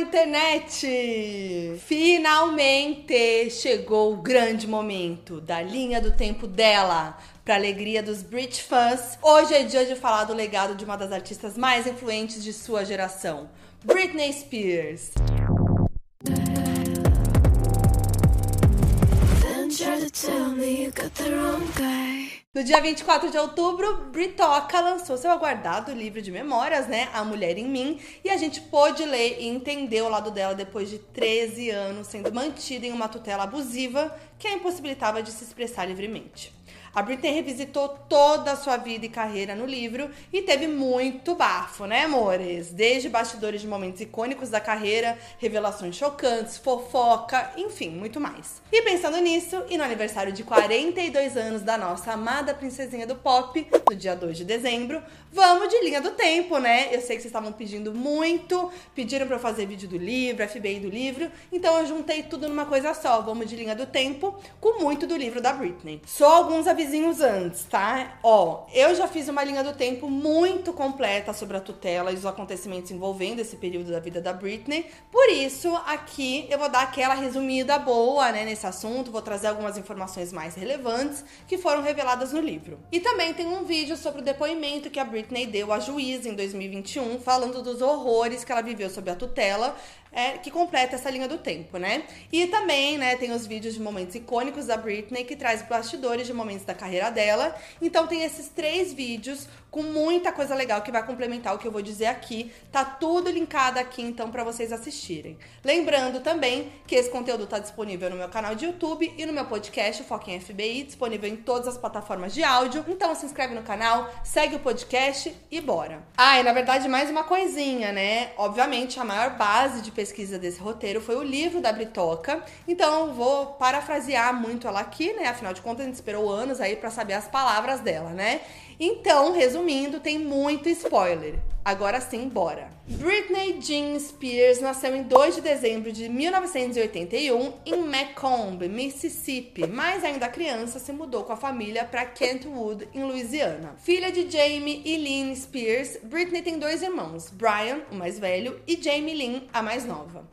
internet! Finalmente chegou o grande momento da linha do tempo dela. Para alegria dos Brit fãs, hoje é dia de falar do legado de uma das artistas mais influentes de sua geração, Britney Spears. No dia 24 de outubro, Britoca lançou seu aguardado livro de memórias, né? A Mulher em Mim, e a gente pôde ler e entender o lado dela depois de 13 anos sendo mantida em uma tutela abusiva que a impossibilitava de se expressar livremente. A Britney revisitou toda a sua vida e carreira no livro e teve muito bafo, né, amores? Desde bastidores de momentos icônicos da carreira, revelações chocantes, fofoca, enfim, muito mais. E pensando nisso, e no aniversário de 42 anos da nossa amada princesinha do pop, no dia 2 de dezembro, vamos de linha do tempo, né? Eu sei que vocês estavam pedindo muito, pediram para eu fazer vídeo do livro, FBI do livro, então eu juntei tudo numa coisa só. Vamos de linha do tempo com muito do livro da Britney. Só alguns avisos vizinhos antes, tá? Ó, eu já fiz uma linha do tempo muito completa sobre a tutela e os acontecimentos envolvendo esse período da vida da Britney. Por isso, aqui eu vou dar aquela resumida boa, né, nesse assunto, vou trazer algumas informações mais relevantes que foram reveladas no livro. E também tem um vídeo sobre o depoimento que a Britney deu à juíza em 2021, falando dos horrores que ela viveu sob a tutela, é, que completa essa linha do tempo, né? E também, né, tem os vídeos de momentos icônicos da Britney, que traz bastidores de momentos da carreira dela. Então tem esses três vídeos com muita coisa legal que vai complementar o que eu vou dizer aqui. Tá tudo linkado aqui então para vocês assistirem. Lembrando também que esse conteúdo tá disponível no meu canal de YouTube e no meu podcast Foca em FBI, disponível em todas as plataformas de áudio. Então se inscreve no canal, segue o podcast e bora. Ah, e na verdade mais uma coisinha, né? Obviamente a maior base de pesquisa desse roteiro foi o livro da Britoca. Então vou parafrasear muito ela aqui, né? Afinal de contas a gente esperou anos aí para saber as palavras dela, né? Então, resumindo, tem muito spoiler. Agora sim, bora. Britney Jean Spears nasceu em 2 de dezembro de 1981 em Macomb, Mississippi, mas ainda criança se mudou com a família para Kentwood, em Louisiana. Filha de Jamie e Lynn Spears, Britney tem dois irmãos, Brian, o mais velho, e Jamie Lynn, a mais nova.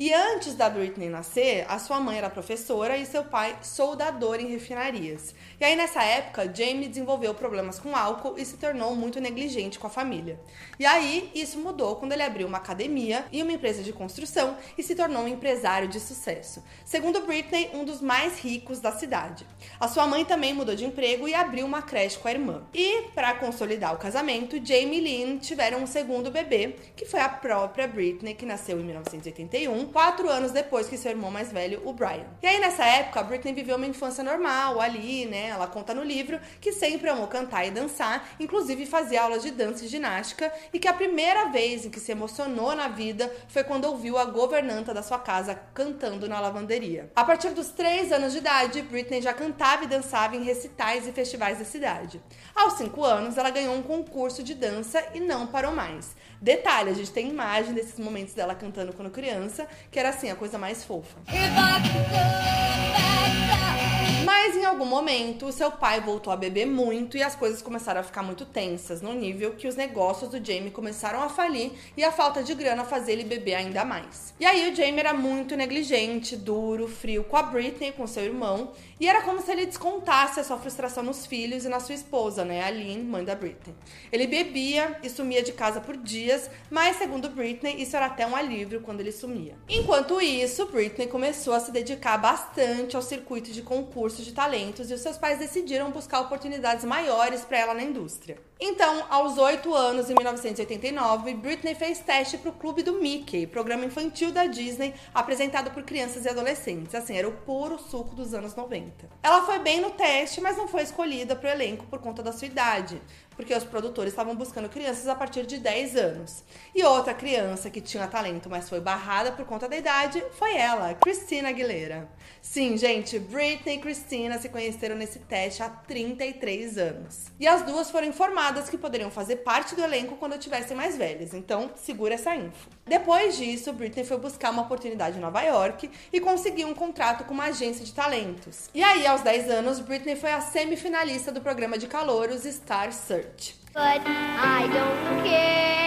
E antes da Britney nascer, a sua mãe era professora e seu pai soldador em refinarias. E aí nessa época, Jamie desenvolveu problemas com álcool e se tornou muito negligente com a família. E aí isso mudou quando ele abriu uma academia e uma empresa de construção e se tornou um empresário de sucesso. Segundo Britney, um dos mais ricos da cidade. A sua mãe também mudou de emprego e abriu uma creche com a irmã. E para consolidar o casamento, Jamie e Lynn tiveram um segundo bebê, que foi a própria Britney, que nasceu em 1981 quatro anos depois que seu irmão mais velho, o Brian. E aí, nessa época, a Britney viveu uma infância normal ali, né? Ela conta no livro que sempre amou cantar e dançar, inclusive fazia aulas de dança e ginástica, e que a primeira vez em que se emocionou na vida foi quando ouviu a governanta da sua casa cantando na lavanderia. A partir dos três anos de idade, Britney já cantava e dançava em recitais e festivais da cidade. Aos cinco anos, ela ganhou um concurso de dança e não parou mais. Detalhe, a gente tem imagem desses momentos dela cantando quando criança, que era assim, a coisa mais fofa. Mas em algum momento, seu pai voltou a beber muito e as coisas começaram a ficar muito tensas, no nível que os negócios do Jamie começaram a falir e a falta de grana fazia ele beber ainda mais. E aí o Jamie era muito negligente, duro, frio com a Britney, com seu irmão, e era como se ele descontasse a sua frustração nos filhos e na sua esposa, né, a Lynn, mãe da Britney. Ele bebia e sumia de casa por dias, mas segundo Britney, isso era até um alívio quando ele sumia. Enquanto isso, Britney começou a se dedicar bastante ao circuito de concursos de talentos e os seus pais decidiram buscar oportunidades maiores para ela na indústria. Então, aos 8 anos, em 1989, Britney fez teste para o Clube do Mickey, programa infantil da Disney apresentado por crianças e adolescentes. Assim, era o puro suco dos anos 90. Ela foi bem no teste, mas não foi escolhida para o elenco por conta da sua idade porque os produtores estavam buscando crianças a partir de 10 anos. E outra criança que tinha talento, mas foi barrada por conta da idade, foi ela, Christina Aguilera. Sim, gente, Britney e Christina se conheceram nesse teste há 33 anos. E as duas foram informadas que poderiam fazer parte do elenco quando tivessem mais velhas, então segura essa info. Depois disso, Britney foi buscar uma oportunidade em Nova York e conseguiu um contrato com uma agência de talentos. E aí, aos 10 anos, Britney foi a semifinalista do programa de calouros Star Search. But I don't care.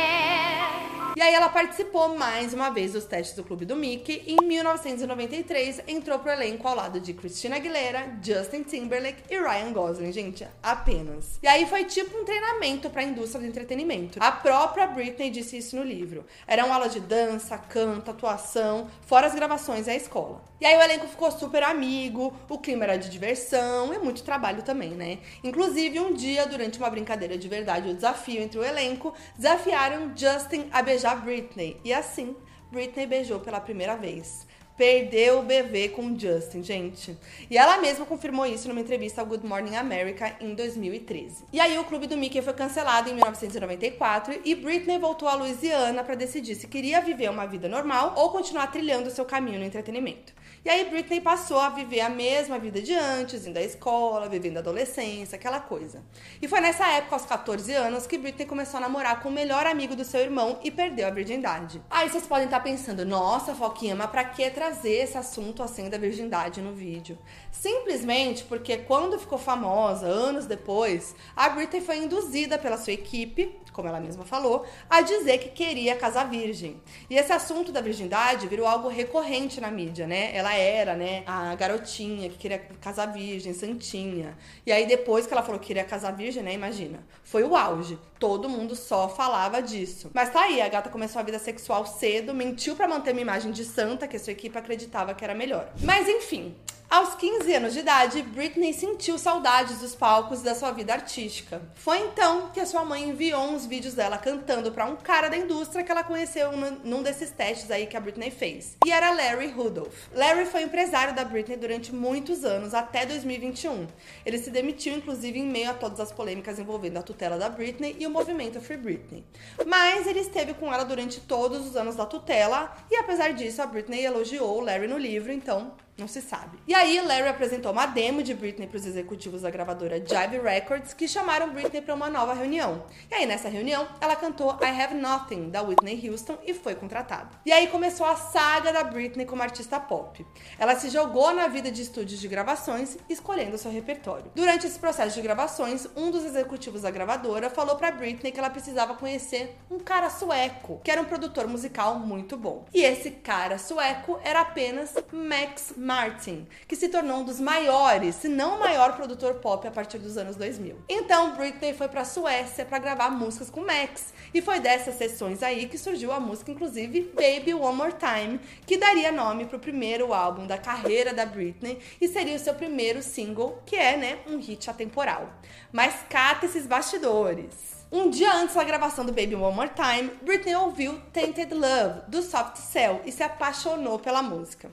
E aí ela participou mais uma vez dos testes do Clube do Mickey e em 1993 entrou pro elenco ao lado de Christina Aguilera, Justin Timberlake e Ryan Gosling, gente, apenas. E aí foi tipo um treinamento para a indústria do entretenimento. A própria Britney disse isso no livro. Era uma aula de dança, canto, atuação, fora as gravações e a escola. E aí o elenco ficou super amigo, o clima era de diversão e muito trabalho também, né? Inclusive, um dia, durante uma brincadeira de verdade, o desafio entre o elenco, desafiaram Justin a beijar Britney. E assim, Britney beijou pela primeira vez perdeu o bebê com Justin, gente. E ela mesma confirmou isso numa entrevista ao Good Morning America em 2013. E aí o clube do Mickey foi cancelado em 1994 e Britney voltou à Louisiana para decidir se queria viver uma vida normal ou continuar trilhando seu caminho no entretenimento. E aí Britney passou a viver a mesma vida de antes, indo à escola, vivendo a adolescência, aquela coisa. E foi nessa época, aos 14 anos, que Britney começou a namorar com o melhor amigo do seu irmão e perdeu a virgindade. Aí vocês podem estar pensando, nossa, Foquinha, mas pra que trazer esse assunto assim da virgindade no vídeo? Simplesmente porque quando ficou famosa, anos depois, a Britney foi induzida pela sua equipe, como ela mesma falou, a dizer que queria casar virgem. E esse assunto da virgindade virou algo recorrente na mídia, né? Ela era, né, a garotinha que queria casar virgem, santinha. E aí depois que ela falou que queria casar virgem, né, imagina, foi o auge. Todo mundo só falava disso. Mas tá aí, a gata começou a vida sexual cedo, mentiu para manter uma imagem de santa que a sua equipe acreditava que era melhor. Mas enfim, aos 15 anos de idade, Britney sentiu saudades dos palcos da sua vida artística. Foi então que a sua mãe enviou uns vídeos dela cantando para um cara da indústria que ela conheceu num desses testes aí que a Britney fez. E era Larry Rudolph. Larry foi empresário da Britney durante muitos anos, até 2021. Ele se demitiu, inclusive, em meio a todas as polêmicas envolvendo a tutela da Britney e o movimento Free Britney. Mas ele esteve com ela durante todos os anos da tutela, e apesar disso, a Britney elogiou Larry no livro, então não se sabe. E aí, Larry apresentou uma demo de Britney para os executivos da gravadora Jive Records, que chamaram Britney para uma nova reunião. E aí, nessa reunião, ela cantou I Have Nothing, da Whitney Houston, e foi contratada. E aí começou a saga da Britney como artista pop. Ela se jogou na vida de estúdios de gravações, escolhendo seu repertório. Durante esse processo de gravações, um dos executivos da gravadora falou para Britney que ela precisava conhecer um cara sueco, que era um produtor musical muito bom. E esse cara sueco era apenas Max Martin, que se tornou um dos maiores, se não o maior produtor pop a partir dos anos 2000. Então Britney foi para a Suécia para gravar músicas com Max, e foi dessas sessões aí que surgiu a música inclusive Baby One More Time, que daria nome para o primeiro álbum da carreira da Britney e seria o seu primeiro single, que é, né, um hit atemporal. Mas cata esses bastidores. Um dia antes da gravação do Baby One More Time, Britney ouviu Tainted Love, do Soft Cell, e se apaixonou pela música.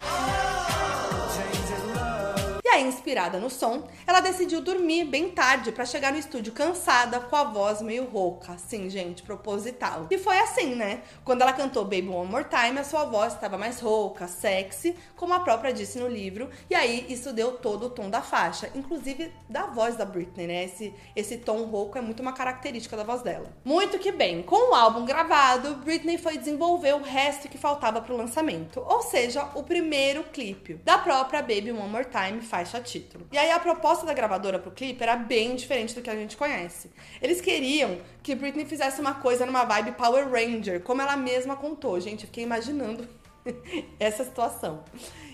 E aí, inspirada no som, ela decidiu dormir bem tarde para chegar no estúdio cansada, com a voz meio rouca, assim, gente, proposital. E foi assim, né? Quando ela cantou Baby One More Time, a sua voz estava mais rouca, sexy, como a própria disse no livro, e aí isso deu todo o tom da faixa, inclusive da voz da Britney, né? Esse, esse tom rouco é muito uma característica da voz dela. Muito que bem, com o álbum gravado, Britney foi desenvolver o resto que faltava para o lançamento, ou seja, o primeiro clipe da própria Baby One More Time faixa título. E aí a proposta da gravadora pro clipe era bem diferente do que a gente conhece. Eles queriam que Britney fizesse uma coisa numa vibe Power Ranger, como ela mesma contou. Gente, eu fiquei imaginando essa situação.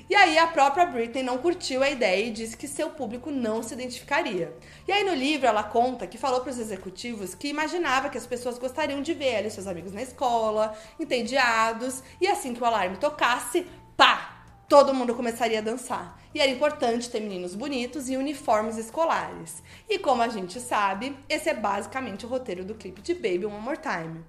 E aí a própria Britney não curtiu a ideia e disse que seu público não se identificaria. E aí no livro ela conta que falou para os executivos que imaginava que as pessoas gostariam de ver ela e seus amigos na escola, entediados, e assim que o alarme tocasse, pá, todo mundo começaria a dançar. E era importante ter meninos bonitos e uniformes escolares. E como a gente sabe, esse é basicamente o roteiro do clipe de Baby One More Time.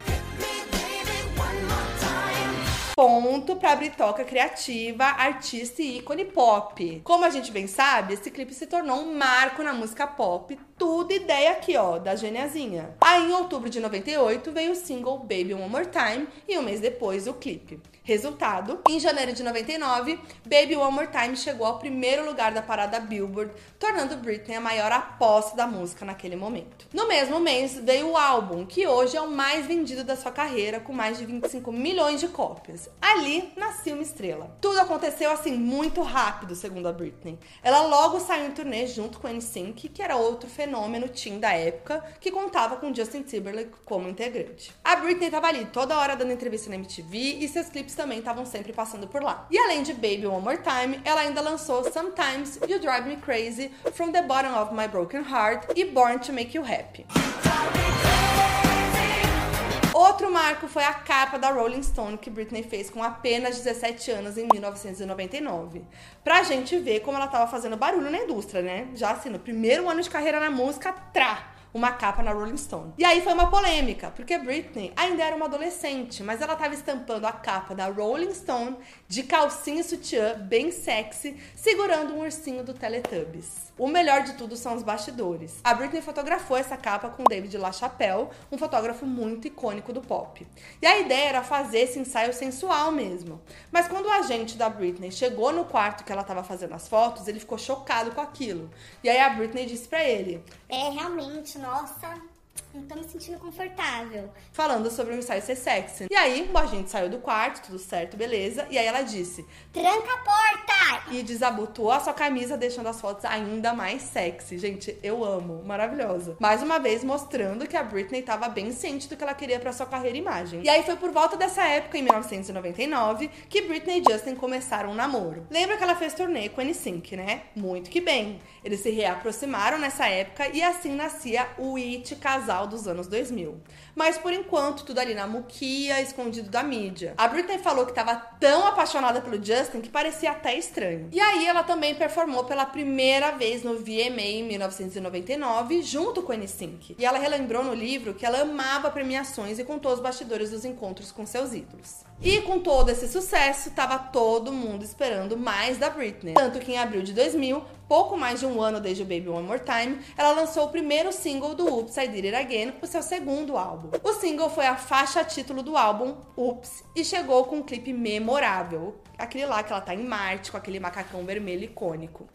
Ponto pra Britoca criativa, artista e ícone pop. Como a gente bem sabe, esse clipe se tornou um marco na música pop, tudo ideia aqui, ó, da geniazinha. Aí, em outubro de 98, veio o single Baby One More Time e um mês depois o clipe. Resultado, em janeiro de 99, Baby One More Time chegou ao primeiro lugar da parada Billboard, tornando Britney a maior aposta da música naquele momento. No mesmo mês veio o álbum, que hoje é o mais vendido da sua carreira, com mais de 25 milhões de cópias. Ali nasceu uma estrela. Tudo aconteceu assim muito rápido, segundo a Britney. Ela logo saiu em turnê junto com NSYNC, que era outro fenômeno teen da época, que contava com Justin Timberlake como integrante. A Britney tava ali toda hora dando entrevista na MTV e seus clipes também estavam sempre passando por lá. E além de Baby One More Time, ela ainda lançou Sometimes You Drive Me Crazy, From the Bottom of My Broken Heart e Born to Make You Happy. Outro marco foi a capa da Rolling Stone que Britney fez com apenas 17 anos em 1999. Pra gente ver como ela tava fazendo barulho na indústria, né? Já assim, no primeiro ano de carreira na música, trá! Uma capa na Rolling Stone. E aí foi uma polêmica, porque Britney ainda era uma adolescente, mas ela estava estampando a capa da Rolling Stone de calcinha e sutiã bem sexy, segurando um ursinho do Teletubbies. O melhor de tudo são os bastidores. A Britney fotografou essa capa com David LaChapelle, um fotógrafo muito icônico do pop. E a ideia era fazer esse ensaio sensual mesmo. Mas quando o agente da Britney chegou no quarto que ela estava fazendo as fotos, ele ficou chocado com aquilo. E aí a Britney disse para ele: É, realmente, nossa, não tô me sentindo confortável. Falando sobre o ensaio ser sexy. E aí, o agente saiu do quarto, tudo certo, beleza. E aí ela disse: Tranca a porta! E desabotou a sua camisa, deixando as fotos ainda mais sexy. Gente, eu amo. Maravilhosa. Mais uma vez mostrando que a Britney tava bem ciente do que ela queria para sua carreira e imagem. E aí foi por volta dessa época, em 1999, que Britney e Justin começaram um namoro. Lembra que ela fez turnê com NSYNC, né? Muito que bem. Eles se reaproximaram nessa época e assim nascia o It casal dos anos 2000. Mas por enquanto, tudo ali na muquia, escondido da mídia. A Britney falou que estava tão apaixonada pelo Justin que parecia até estranho. E aí ela também performou pela primeira vez no VMA em 1999, junto com NSYNC. E ela relembrou no livro que ela amava premiações e contou os bastidores dos encontros com seus ídolos. E com todo esse sucesso, tava todo mundo esperando mais da Britney. Tanto que em abril de 2000, pouco mais de um ano desde o Baby One More Time, ela lançou o primeiro single do Oops, I Did It Again, o seu segundo álbum. O single foi a faixa título do álbum, Oops, e chegou com um clipe memorável. Aquele lá que ela tá em Marte, com aquele macacão vermelho icônico.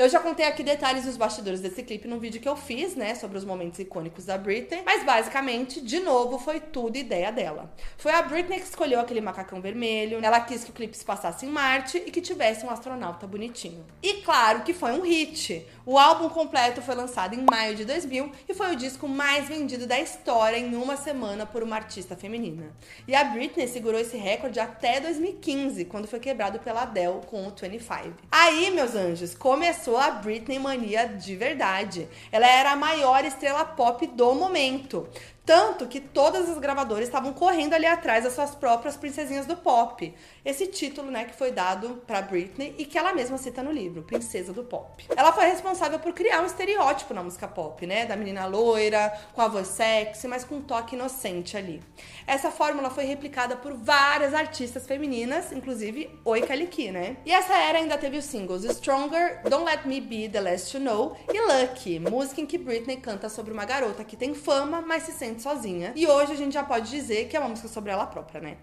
Eu já contei aqui detalhes dos bastidores desse clipe num vídeo que eu fiz, né, sobre os momentos icônicos da Britney, mas basicamente, de novo, foi tudo ideia dela. Foi a Britney que escolheu aquele macacão vermelho, ela quis que o clipe se passasse em Marte e que tivesse um astronauta bonitinho. E claro que foi um hit. O álbum completo foi lançado em maio de 2000 e foi o disco mais vendido da história em uma semana por uma artista feminina. E a Britney segurou esse recorde até 2015, quando foi quebrado pela Adele com o 25. Aí, meus anjos, começou começou a Britney mania de verdade. Ela era a maior estrela pop do momento. Tanto que todas as gravadoras estavam correndo ali atrás das suas próprias princesinhas do pop. Esse título, né, que foi dado para Britney e que ela mesma cita no livro, Princesa do Pop. Ela foi responsável por criar um estereótipo na música pop, né, da menina loira, com a voz sexy, mas com um toque inocente ali. Essa fórmula foi replicada por várias artistas femininas, inclusive Oi Kaliki, né? E essa era ainda teve os singles Stronger, Don't Let Me Be the Last to Know e Lucky, música em que Britney canta sobre uma garota que tem fama, mas se sente sozinha. E hoje a gente já pode dizer que é uma música sobre ela própria, né?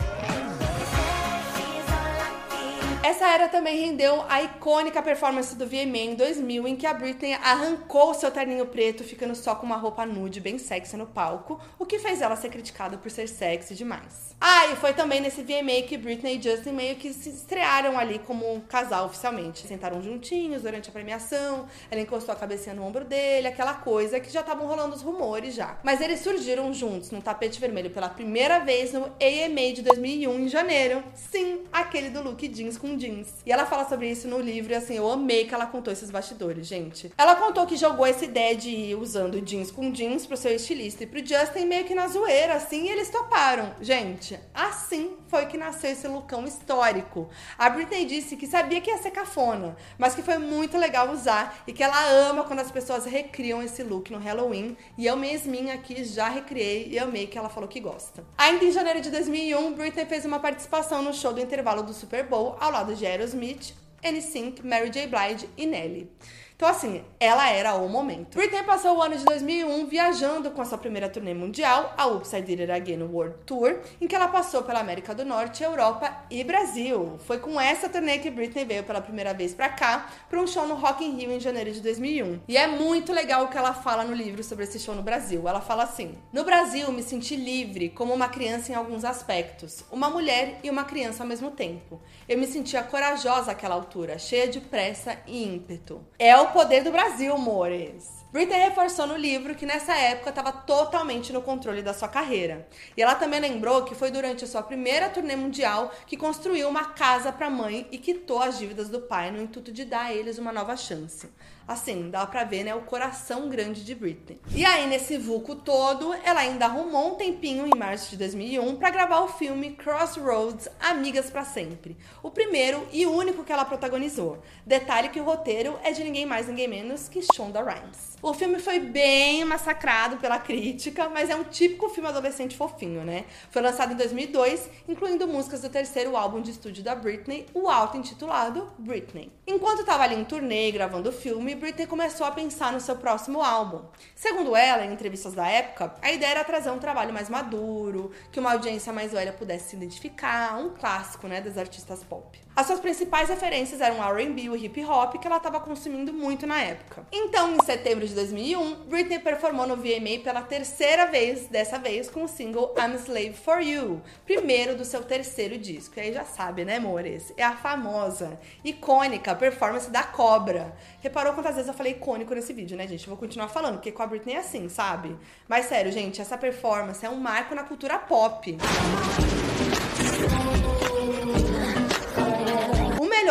Essa era também rendeu a icônica performance do VMA em 2000, em que a Britney arrancou seu terninho preto, ficando só com uma roupa nude bem sexy no palco, o que fez ela ser criticada por ser sexy demais. Ah, e foi também nesse VMA que Britney e Justin meio que se estrearam ali como casal oficialmente. Sentaram juntinhos durante a premiação, ela encostou a cabecinha no ombro dele, aquela coisa que já estavam rolando os rumores já. Mas eles surgiram juntos no tapete vermelho pela primeira vez no AMA de 2001 em janeiro. Sim, aquele do look jeans com jeans. E ela fala sobre isso no livro e assim, eu amei que ela contou esses bastidores, gente. Ela contou que jogou essa ideia de ir usando jeans com jeans pro seu estilista e pro Justin meio que na zoeira, assim, e eles toparam. Gente, assim foi que nasceu esse lookão histórico. A Britney disse que sabia que ia ser cafona, mas que foi muito legal usar e que ela ama quando as pessoas recriam esse look no Halloween. E eu mesminha aqui já recriei e amei que ela falou que gosta. Ainda em janeiro de 2001, Britney fez uma participação no show do intervalo do Super Bowl ao lado de Aerosmith, NSYNC, Mary J. Blige e Nelly. Então, assim, ela era o momento. Britney passou o ano de 2001 viajando com a sua primeira turnê mundial, a Upside It Again World Tour, em que ela passou pela América do Norte, Europa e Brasil. Foi com essa turnê que Britney veio pela primeira vez pra cá, para um show no Rock in Rio em janeiro de 2001. E é muito legal o que ela fala no livro sobre esse show no Brasil. Ela fala assim: No Brasil, me senti livre, como uma criança em alguns aspectos, uma mulher e uma criança ao mesmo tempo. Eu me sentia corajosa àquela altura, cheia de pressa e ímpeto. É o o poder do Brasil, amores. Britney reforçou no livro que nessa época estava totalmente no controle da sua carreira. E ela também lembrou que foi durante a sua primeira turnê mundial que construiu uma casa para a mãe e quitou as dívidas do pai no intuito de dar a eles uma nova chance. Assim, dá pra ver, né, o coração grande de Britney. E aí, nesse vulco todo, ela ainda arrumou um tempinho em março de 2001 para gravar o filme Crossroads Amigas para Sempre, o primeiro e único que ela protagonizou. Detalhe que o roteiro é de ninguém mais, ninguém menos que Shonda Rhimes. O filme foi bem massacrado pela crítica, mas é um típico filme adolescente fofinho, né? Foi lançado em 2002, incluindo músicas do terceiro álbum de estúdio da Britney, o auto-intitulado Britney. Enquanto estava ali em turnê gravando o filme, Britney começou a pensar no seu próximo álbum. Segundo ela, em entrevistas da época, a ideia era trazer um trabalho mais maduro, que uma audiência mais velha pudesse se identificar, um clássico, né, das artistas pop. As suas principais referências eram R&B e hip hop, que ela estava consumindo muito na época. Então, em setembro de 2001, Britney performou no VMA pela terceira vez, dessa vez com o single I'm Slave for You, primeiro do seu terceiro disco. E aí já sabe, né, amores? É a famosa, icônica performance da cobra. Reparou quantas vezes eu falei icônico nesse vídeo, né, gente? Vou continuar falando, porque com a Britney é assim, sabe? Mas sério, gente, essa performance é um marco na cultura pop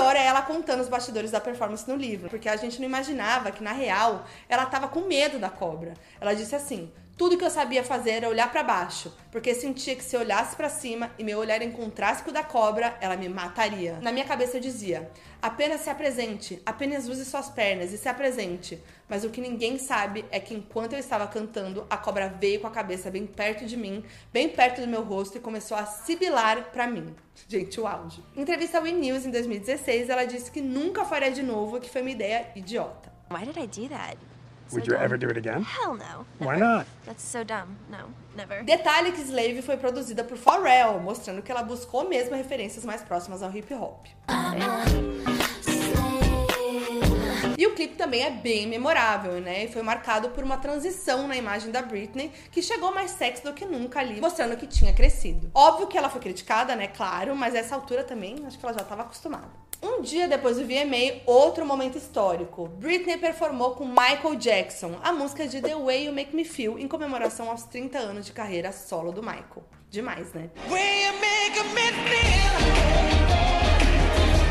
melhor é ela contando os bastidores da performance no livro, porque a gente não imaginava que, na real, ela tava com medo da cobra. Ela disse assim: tudo que eu sabia fazer era olhar para baixo, porque sentia que se eu olhasse para cima e meu olhar encontrasse com o da cobra, ela me mataria. Na minha cabeça eu dizia: apenas se apresente, apenas use suas pernas e se apresente. Mas o que ninguém sabe é que enquanto eu estava cantando, a cobra veio com a cabeça bem perto de mim, bem perto do meu rosto e começou a sibilar para mim. Gente, o auge. Em entrevista ao E! News em 2016, ela disse que nunca faria de novo, que foi uma ideia idiota. Why did I do that? Would you ever do it again? Hell no. Why not? That's so dumb. No, never. Detalhe que Slave foi produzida por Pharrell, mostrando que ela buscou mesmo referências mais próximas ao hip hop. E o clipe também é bem memorável, né? E foi marcado por uma transição na imagem da Britney, que chegou mais sexy do que nunca ali, mostrando que tinha crescido. Óbvio que ela foi criticada, né? Claro, mas essa altura também, acho que ela já estava acostumada. Um dia depois do VMA, outro momento histórico. Britney performou com Michael Jackson a música de The Way You Make Me Feel em comemoração aos 30 anos de carreira solo do Michael. Demais, né?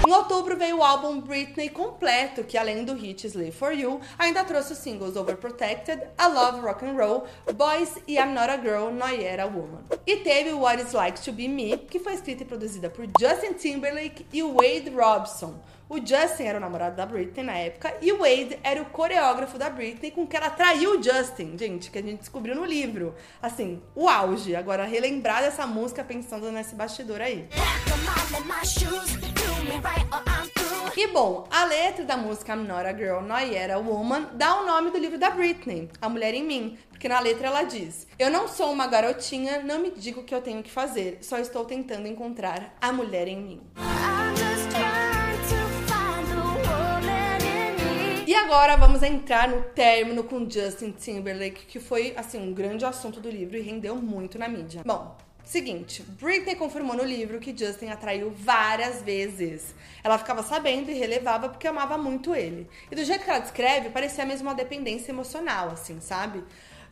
Em outubro veio o álbum Britney completo, que além do hit Slave For You, ainda trouxe os singles Overprotected, I Love Rock and Roll, Boys e I'm Not a Girl, Not Yet a Woman. E teve What It's Like to Be Me, que foi escrita e produzida por Justin Timberlake e Wade Robson. O Justin era o namorado da Britney na época e o Wade era o coreógrafo da Britney com que ela traiu o Justin, gente, que a gente descobriu no livro. Assim, o auge. Agora, relembrar dessa música pensando nesse bastidor aí. E bom, a letra da música I'm Not a Girl, Not Yet a Woman dá o nome do livro da Britney, A Mulher em Mim, porque na letra ela diz: Eu não sou uma garotinha, não me digo o que eu tenho que fazer, só estou tentando encontrar a mulher em mim. E agora vamos entrar no término com Justin Timberlake, que foi assim um grande assunto do livro e rendeu muito na mídia. Bom, Seguinte, Britney confirmou no livro que Justin atraiu várias vezes. Ela ficava sabendo e relevava porque amava muito ele. E do jeito que ela descreve, parecia mesmo uma dependência emocional, assim, sabe?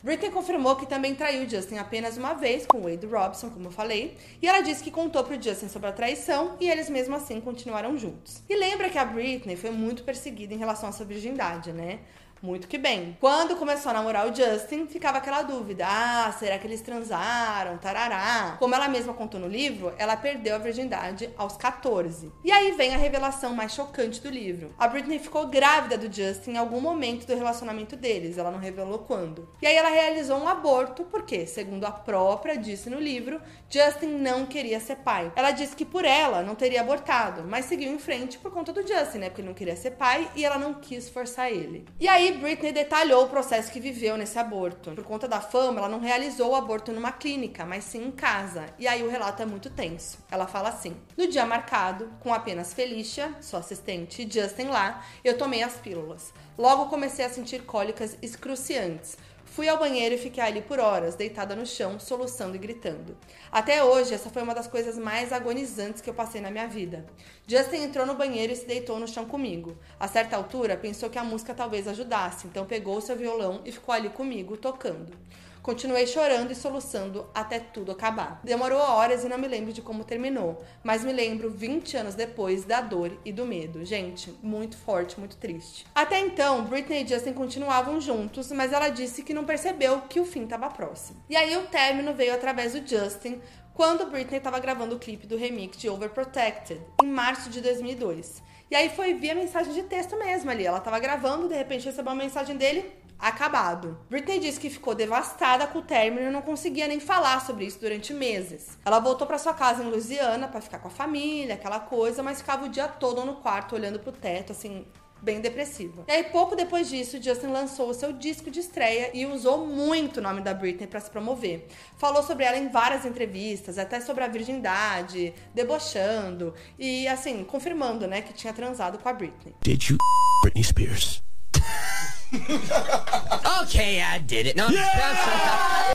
Britney confirmou que também traiu Justin apenas uma vez com Wade Robson, como eu falei, e ela disse que contou pro Justin sobre a traição e eles mesmo assim continuaram juntos. E lembra que a Britney foi muito perseguida em relação à sua virgindade, né? Muito que bem. Quando começou a namorar o Justin, ficava aquela dúvida: ah, será que eles transaram? Tarará. Como ela mesma contou no livro, ela perdeu a virgindade aos 14. E aí vem a revelação mais chocante do livro. A Britney ficou grávida do Justin em algum momento do relacionamento deles, ela não revelou quando. E aí ela realizou um aborto, porque, segundo a própria disse no livro, Justin não queria ser pai. Ela disse que por ela não teria abortado, mas seguiu em frente por conta do Justin, né? Porque ele não queria ser pai e ela não quis forçar ele. E aí Britney detalhou o processo que viveu nesse aborto. Por conta da fama, ela não realizou o aborto numa clínica, mas sim em casa. E aí o relato é muito tenso. Ela fala assim: No dia marcado, com apenas Felicia, sua assistente, e Justin lá, eu tomei as pílulas. Logo comecei a sentir cólicas excruciantes. Fui ao banheiro e fiquei ali por horas, deitada no chão, soluçando e gritando. Até hoje, essa foi uma das coisas mais agonizantes que eu passei na minha vida. Justin entrou no banheiro e se deitou no chão comigo. A certa altura, pensou que a música talvez ajudasse, então pegou seu violão e ficou ali comigo, tocando. Continuei chorando e soluçando até tudo acabar. Demorou horas e não me lembro de como terminou, mas me lembro 20 anos depois da dor e do medo. Gente, muito forte, muito triste. Até então, Britney e Justin continuavam juntos, mas ela disse que não percebeu que o fim estava próximo. E aí o término veio através do Justin, quando Britney estava gravando o clipe do remix de Overprotected, em março de 2002. E aí foi via mensagem de texto mesmo ali. Ela estava gravando, de repente recebeu uma mensagem dele, acabado. Britney disse que ficou devastada com o término e não conseguia nem falar sobre isso durante meses. Ela voltou para sua casa em Louisiana para ficar com a família, aquela coisa, mas ficava o dia todo no quarto olhando pro teto, assim, bem depressiva. E aí, pouco depois disso, Justin lançou o seu disco de estreia e usou muito o nome da Britney para se promover. Falou sobre ela em várias entrevistas, até sobre a virgindade, debochando e, assim, confirmando, né, que tinha transado com a Britney. Did you Britney Spears? okay, I did it. No,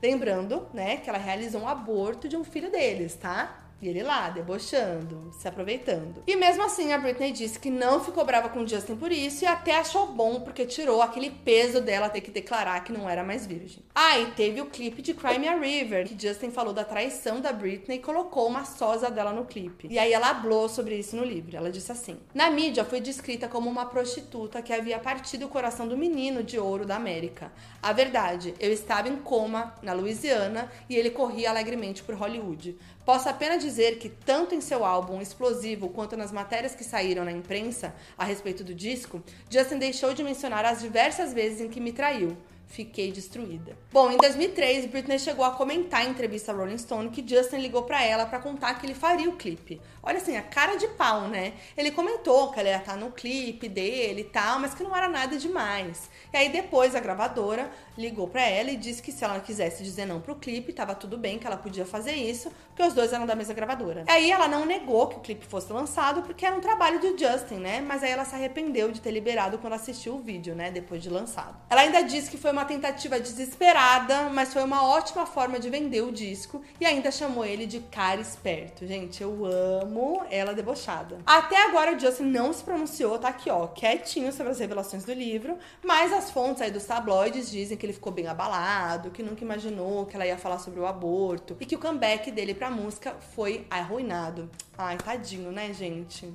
Lembrando, né, que ela realizou um aborto de um filho deles, tá? E ele lá, debochando, se aproveitando. E mesmo assim, a Britney disse que não ficou brava com o Justin por isso e até achou bom porque tirou aquele peso dela ter que declarar que não era mais virgem. Ah, e teve o clipe de Cry Me a River, que Justin falou da traição da Britney e colocou uma sosa dela no clipe. E aí ela falou sobre isso no livro. Ela disse assim: Na mídia foi descrita como uma prostituta que havia partido o coração do menino de ouro da América. A verdade, eu estava em coma na Louisiana e ele corria alegremente por Hollywood. Posso apenas dizer que, tanto em seu álbum Explosivo quanto nas matérias que saíram na imprensa a respeito do disco, Justin deixou de mencionar as diversas vezes em que me traiu. Fiquei destruída. Bom, em 2003, Britney chegou a comentar em entrevista a Rolling Stone que Justin ligou para ela para contar que ele faria o clipe. Olha assim, a cara de pau, né? Ele comentou que ela ia estar no clipe dele e tal, mas que não era nada demais. E aí depois a gravadora ligou para ela e disse que se ela quisesse dizer não pro clipe, tava tudo bem, que ela podia fazer isso, porque os dois eram da mesma gravadora. Aí ela não negou que o clipe fosse lançado, porque era um trabalho do Justin, né? Mas aí ela se arrependeu de ter liberado quando assistiu o vídeo, né? Depois de lançado. Ela ainda disse que foi uma tentativa desesperada, mas foi uma ótima forma de vender o disco e ainda chamou ele de cara esperto. Gente, eu amo ela debochada. Até agora o Justin não se pronunciou, tá aqui ó, quietinho sobre as revelações do livro, mas as fontes aí dos tabloides dizem que ele ficou bem abalado, que nunca imaginou que ela ia falar sobre o aborto e que o comeback dele pra música foi arruinado. Ai, tadinho, né, gente?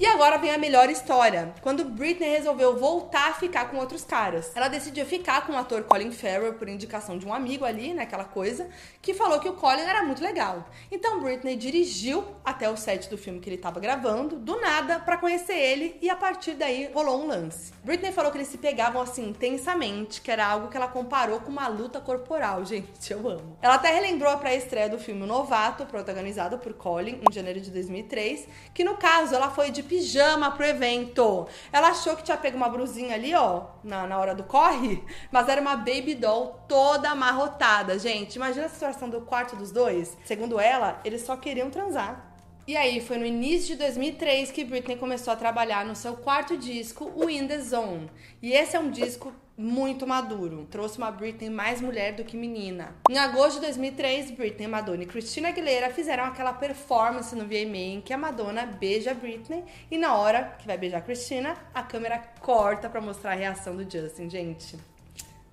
E agora vem a melhor história, quando Britney resolveu voltar a ficar com outros caras. Ela decidiu ficar com o ator Colin Farrell por indicação de um amigo ali, né, coisa, que falou que o Colin era muito legal. Então Britney dirigiu até o set do filme que ele estava gravando, do nada, para conhecer ele e a partir daí rolou um lance. Britney falou que eles se pegavam assim intensamente, que era algo que ela comparou com uma luta corporal. Gente, eu amo. Ela até relembrou a pré-estreia do filme Novato, protagonizado por Colin em janeiro de 2003, que no caso ela foi de pijama pro evento. Ela achou que tinha pego uma brusinha ali, ó, na, na hora do corre, mas era uma baby doll toda amarrotada. Gente, imagina a situação do quarto dos dois. Segundo ela, eles só queriam transar. E aí, foi no início de 2003 que Britney começou a trabalhar no seu quarto disco, o In The Zone. E esse é um disco muito maduro. Trouxe uma Britney mais mulher do que menina. Em agosto de 2003, Britney, Madonna e Christina Aguilera fizeram aquela performance no VMA em que a Madonna beija a Britney e na hora que vai beijar a Christina, a câmera corta para mostrar a reação do Justin, gente.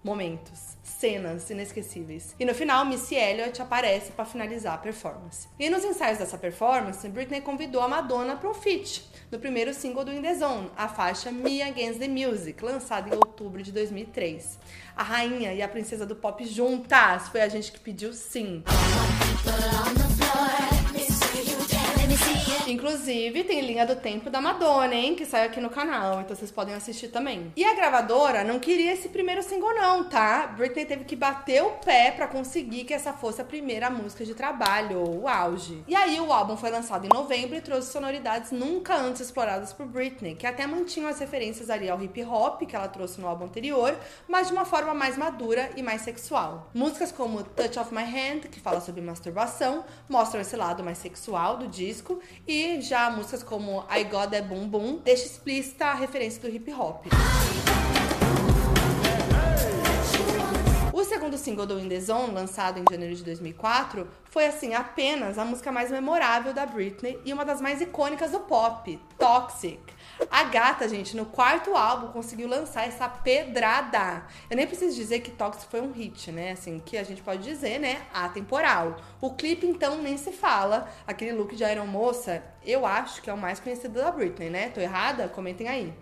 Momentos cenas inesquecíveis. E no final, Missy Elliott aparece para finalizar a performance. E nos ensaios dessa performance, Britney convidou a Madonna para um feat no primeiro single do In The Zone, a faixa Me Against the Music, lançada em outubro de 2003. A rainha e a princesa do pop juntas, foi a gente que pediu sim. Inclusive, tem linha do tempo da Madonna, hein? Que saiu aqui no canal, então vocês podem assistir também. E a gravadora não queria esse primeiro single, não, tá? Britney teve que bater o pé para conseguir que essa fosse a primeira música de trabalho, o auge. E aí, o álbum foi lançado em novembro e trouxe sonoridades nunca antes exploradas por Britney, que até mantinham as referências ali ao hip hop que ela trouxe no álbum anterior, mas de uma forma mais madura e mais sexual. Músicas como Touch of My Hand, que fala sobre masturbação, mostram esse lado mais sexual do disco, e já músicas como I Got That Boom Boom deixa explícita a referência do hip hop. Segundo single do In The Zone, lançado em janeiro de 2004, foi assim apenas a música mais memorável da Britney e uma das mais icônicas do pop, Toxic. A gata, gente, no quarto álbum conseguiu lançar essa pedrada. Eu nem preciso dizer que Toxic foi um hit, né? Assim, que a gente pode dizer, né? Atemporal. O clipe, então, nem se fala. Aquele look de aeromoça, eu acho que é o mais conhecido da Britney, né? Tô errada? Comentem aí.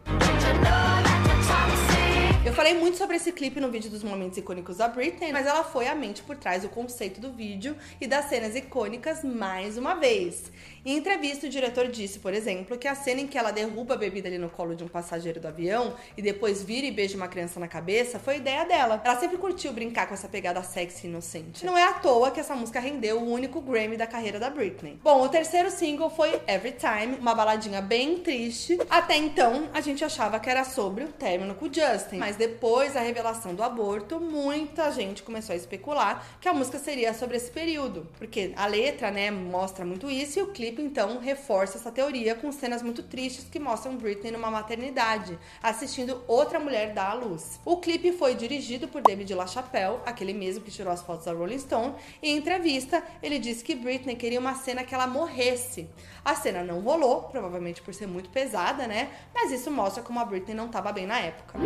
Eu falei muito sobre esse clipe no vídeo dos momentos icônicos da Britney, mas ela foi a mente por trás do conceito do vídeo e das cenas icônicas mais uma vez. Em entrevista, o diretor disse, por exemplo, que a cena em que ela derruba a bebida ali no colo de um passageiro do avião e depois vira e beija uma criança na cabeça foi ideia dela. Ela sempre curtiu brincar com essa pegada sexy e inocente. Não é à toa que essa música rendeu o único Grammy da carreira da Britney. Bom, o terceiro single foi Every Time, uma baladinha bem triste. Até então, a gente achava que era sobre o término com o Justin, mas depois da revelação do aborto, muita gente começou a especular que a música seria sobre esse período, porque a letra, né, mostra muito isso e o clipe então reforça essa teoria com cenas muito tristes que mostram Britney numa maternidade, assistindo outra mulher dar à luz. O clipe foi dirigido por David LaChapelle, aquele mesmo que tirou as fotos da Rolling Stone, e em entrevista ele disse que Britney queria uma cena que ela morresse. A cena não rolou, provavelmente por ser muito pesada, né? Mas isso mostra como a Britney não estava bem na época.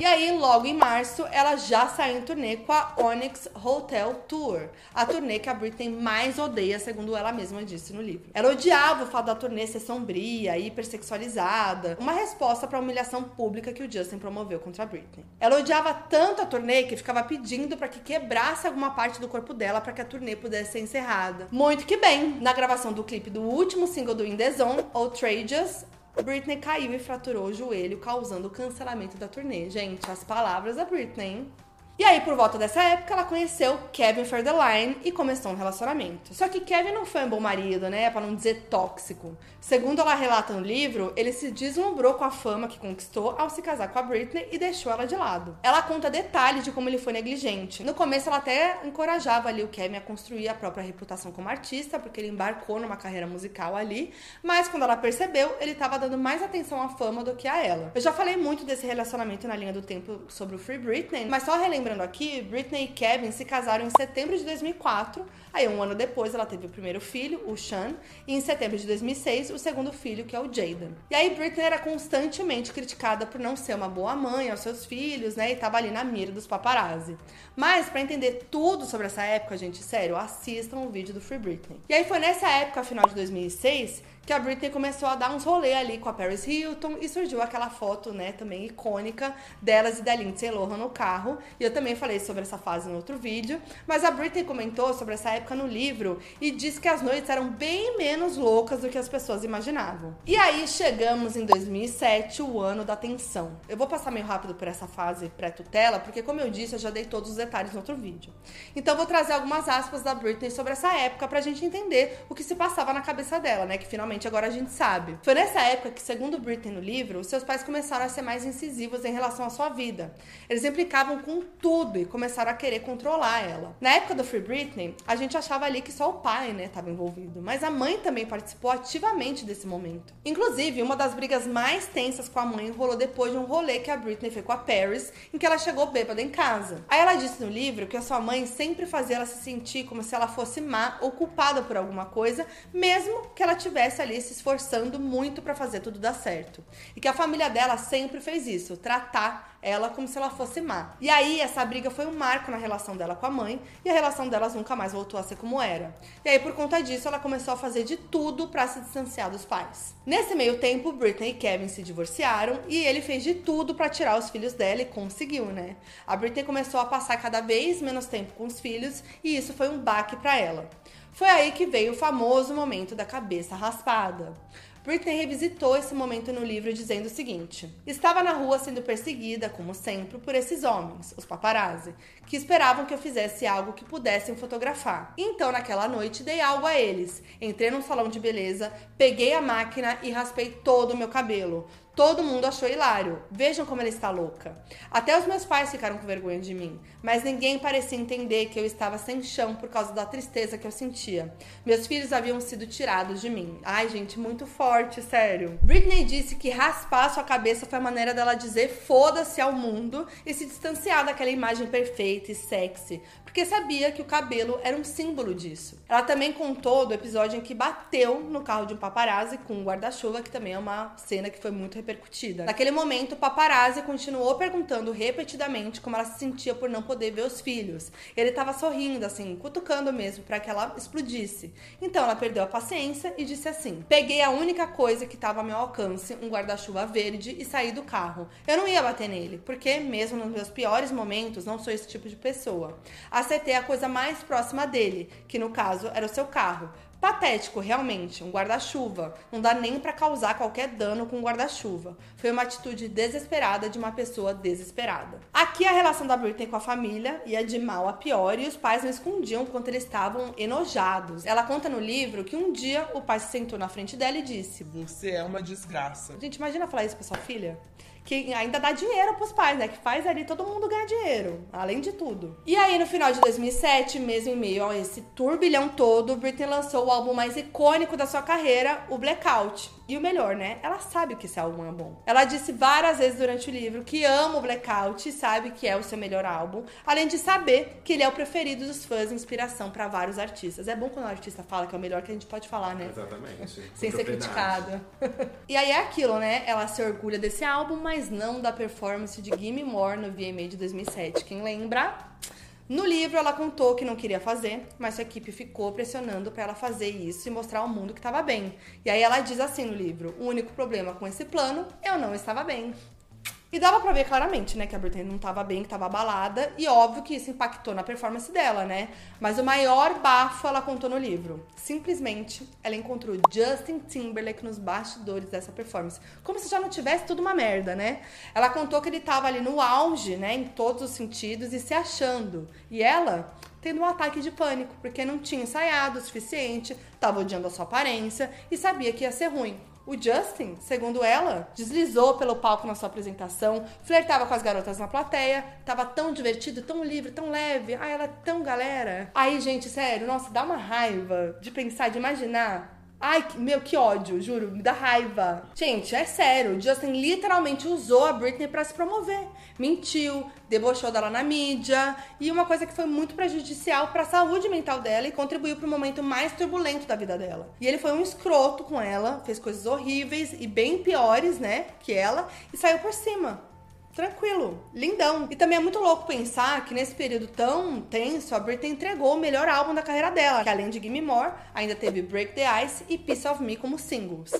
E aí, logo em março, ela já saiu em turnê com a Onyx Hotel Tour. A turnê que a Britney mais odeia, segundo ela mesma disse no livro. Ela odiava o fato da turnê ser sombria, hipersexualizada. Uma resposta para a humilhação pública que o Justin promoveu contra a Britney. Ela odiava tanto a turnê que ficava pedindo para que quebrasse alguma parte do corpo dela para que a turnê pudesse ser encerrada. Muito que bem, na gravação do clipe do último single do In The Zone, Outrageous, Britney caiu e fraturou o joelho, causando o cancelamento da turnê. Gente, as palavras da Britney, hein? E aí, por volta dessa época, ela conheceu Kevin Federline e começou um relacionamento. Só que Kevin não foi um bom marido, né? Pra não dizer tóxico. Segundo ela relata no livro, ele se deslumbrou com a fama que conquistou ao se casar com a Britney e deixou ela de lado. Ela conta detalhes de como ele foi negligente. No começo, ela até encorajava ali o Kevin a construir a própria reputação como artista, porque ele embarcou numa carreira musical ali. Mas quando ela percebeu, ele estava dando mais atenção à fama do que a ela. Eu já falei muito desse relacionamento na linha do tempo sobre o Free Britney, mas só relembrar lembrando aqui, Britney e Kevin se casaram em setembro de 2004. Aí, um ano depois, ela teve o primeiro filho, o Sean, e em setembro de 2006, o segundo filho, que é o Jaden. E aí, Britney era constantemente criticada por não ser uma boa mãe aos seus filhos, né? E tava ali na mira dos paparazzi. Mas, para entender tudo sobre essa época, gente, sério, assistam o vídeo do Free Britney. E aí, foi nessa época, final de 2006, que a Britney começou a dar uns rolê ali com a Paris Hilton e surgiu aquela foto, né, também icônica delas e da Lindsay Lohan no carro. E eu também falei sobre essa fase no outro vídeo, mas a Britney comentou sobre essa época no livro e disse que as noites eram bem menos loucas do que as pessoas imaginavam. E aí chegamos em 2007, o ano da tensão. Eu vou passar meio rápido por essa fase pré-tutela, porque como eu disse, eu já dei todos os detalhes no outro vídeo. Então vou trazer algumas aspas da Britney sobre essa época pra gente entender o que se passava na cabeça dela, né, que finalmente agora a gente sabe. Foi nessa época que, segundo Britney no livro, seus pais começaram a ser mais incisivos em relação à sua vida. Eles implicavam com tudo e começaram a querer controlar ela. Na época do Free Britney, a gente achava ali que só o pai, né, estava envolvido, mas a mãe também participou ativamente desse momento. Inclusive, uma das brigas mais tensas com a mãe rolou depois de um rolê que a Britney fez com a Paris, em que ela chegou bêbada em casa. Aí ela disse no livro que a sua mãe sempre fazia ela se sentir como se ela fosse má ou culpada por alguma coisa, mesmo que ela tivesse ali ali se esforçando muito para fazer tudo dar certo. E que a família dela sempre fez isso, tratar ela como se ela fosse má. E aí essa briga foi um marco na relação dela com a mãe e a relação delas nunca mais voltou a ser como era. E aí por conta disso ela começou a fazer de tudo para se distanciar dos pais. Nesse meio tempo, Britney e Kevin se divorciaram e ele fez de tudo para tirar os filhos dela e conseguiu, né? A Britney começou a passar cada vez menos tempo com os filhos e isso foi um baque para ela. Foi aí que veio o famoso momento da cabeça raspada. Britney revisitou esse momento no livro dizendo o seguinte: Estava na rua sendo perseguida, como sempre, por esses homens, os paparazzi, que esperavam que eu fizesse algo que pudessem fotografar. Então, naquela noite, dei algo a eles. Entrei num salão de beleza, peguei a máquina e raspei todo o meu cabelo Todo mundo achou hilário. Vejam como ela está louca. Até os meus pais ficaram com vergonha de mim, mas ninguém parecia entender que eu estava sem chão por causa da tristeza que eu sentia. Meus filhos haviam sido tirados de mim. Ai, gente, muito forte, sério. Britney disse que raspar sua cabeça foi a maneira dela dizer foda-se ao mundo e se distanciar daquela imagem perfeita e sexy, porque sabia que o cabelo era um símbolo disso. Ela também contou do episódio em que bateu no carro de um paparazzi com um guarda-chuva, que também é uma cena que foi muito repercutida. Naquele momento, o paparazzi continuou perguntando repetidamente como ela se sentia por não poder ver os filhos. Ele estava sorrindo, assim, cutucando mesmo para que ela explodisse. Então ela perdeu a paciência e disse assim: Peguei a única coisa que estava ao meu alcance, um guarda-chuva verde, e saí do carro. Eu não ia bater nele, porque mesmo nos meus piores momentos, não sou esse tipo de pessoa. Acertei a coisa mais próxima dele, que no caso era o seu carro. Patético, realmente, um guarda-chuva. Não dá nem para causar qualquer dano com um guarda-chuva. Foi uma atitude desesperada de uma pessoa desesperada. Aqui a relação da Britney com a família ia de mal a pior e os pais não escondiam quanto eles estavam enojados. Ela conta no livro que um dia o pai se sentou na frente dela e disse: Você é uma desgraça. Gente, imagina falar isso pra sua filha que ainda dá dinheiro pros pais, né? Que faz ali todo mundo ganhar dinheiro, além de tudo. E aí, no final de 2007, mesmo em meio a esse turbilhão todo, Britney lançou o álbum mais icônico da sua carreira, o Blackout. E o melhor, né? Ela sabe que esse álbum é bom. Ela disse várias vezes durante o livro que ama o Blackout e sabe que é o seu melhor álbum, além de saber que ele é o preferido dos fãs inspiração para vários artistas. É bom quando o artista fala que é o melhor que a gente pode falar, né? Exatamente. Sem ser criticado. e aí é aquilo, né? Ela se orgulha desse álbum, mas não da performance de Gimme More no VMA de 2007. Quem lembra? No livro, ela contou que não queria fazer, mas sua equipe ficou pressionando para ela fazer isso e mostrar ao mundo que estava bem. E aí ela diz assim no livro: o único problema com esse plano, eu não estava bem. E dava pra ver claramente, né, que a Britney não tava bem, que tava abalada, e óbvio que isso impactou na performance dela, né? Mas o maior bafo ela contou no livro. Simplesmente, ela encontrou Justin Timberlake nos bastidores dessa performance. Como se já não tivesse tudo uma merda, né? Ela contou que ele tava ali no auge, né, em todos os sentidos e se achando. E ela tendo um ataque de pânico, porque não tinha ensaiado o suficiente, tava odiando a sua aparência e sabia que ia ser ruim. O Justin, segundo ela, deslizou pelo palco na sua apresentação, flertava com as garotas na plateia, tava tão divertido, tão livre, tão leve. Ai, ela é tão galera. Aí, gente, sério, nossa, dá uma raiva de pensar, de imaginar Ai, meu, que ódio, juro, me dá raiva. Gente, é sério, o Justin literalmente usou a Britney para se promover. Mentiu, debochou dela na mídia e uma coisa que foi muito prejudicial para a saúde mental dela e contribuiu para o momento mais turbulento da vida dela. E ele foi um escroto com ela, fez coisas horríveis e bem piores, né, que ela e saiu por cima tranquilo, lindão. E também é muito louco pensar que nesse período tão tenso, a Britney entregou o melhor álbum da carreira dela, que além de Gimme More, ainda teve Break the Ice e Piece of Me como singles.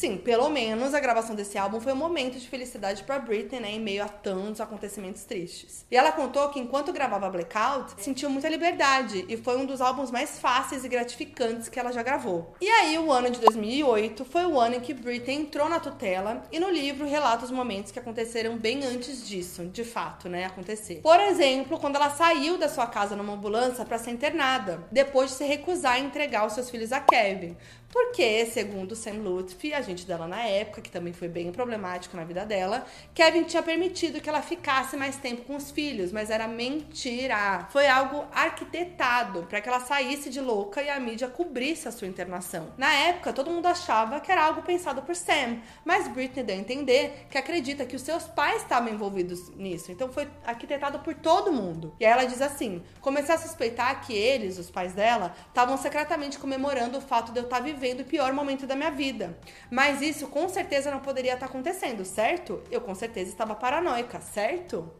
Sim, pelo menos a gravação desse álbum foi um momento de felicidade para Britney, né, em meio a tantos acontecimentos tristes. E ela contou que enquanto gravava Blackout, sentiu muita liberdade e foi um dos álbuns mais fáceis e gratificantes que ela já gravou. E aí, o ano de 2008 foi o ano em que Britney entrou na tutela e no livro relata os momentos que aconteceram bem antes disso, de fato, né, acontecer. Por exemplo, quando ela saiu da sua casa numa ambulância para ser internada, depois de se recusar a entregar os seus filhos a Kevin, porque, segundo Sam Lutfi, agente dela na época, que também foi bem problemático na vida dela, Kevin tinha permitido que ela ficasse mais tempo com os filhos, mas era mentira. Foi algo arquitetado para que ela saísse de louca e a mídia cobrisse a sua internação. Na época, todo mundo achava que era algo pensado por Sam, mas Britney deu a entender que acredita que os seus pais estavam envolvidos nisso, então foi arquitetado por todo mundo. E aí ela diz assim: comecei a suspeitar que eles, os pais dela, estavam secretamente comemorando o fato de eu estar vivendo o pior momento da minha vida. Mas isso com certeza não poderia estar acontecendo, certo? Eu com certeza estava paranoica, certo?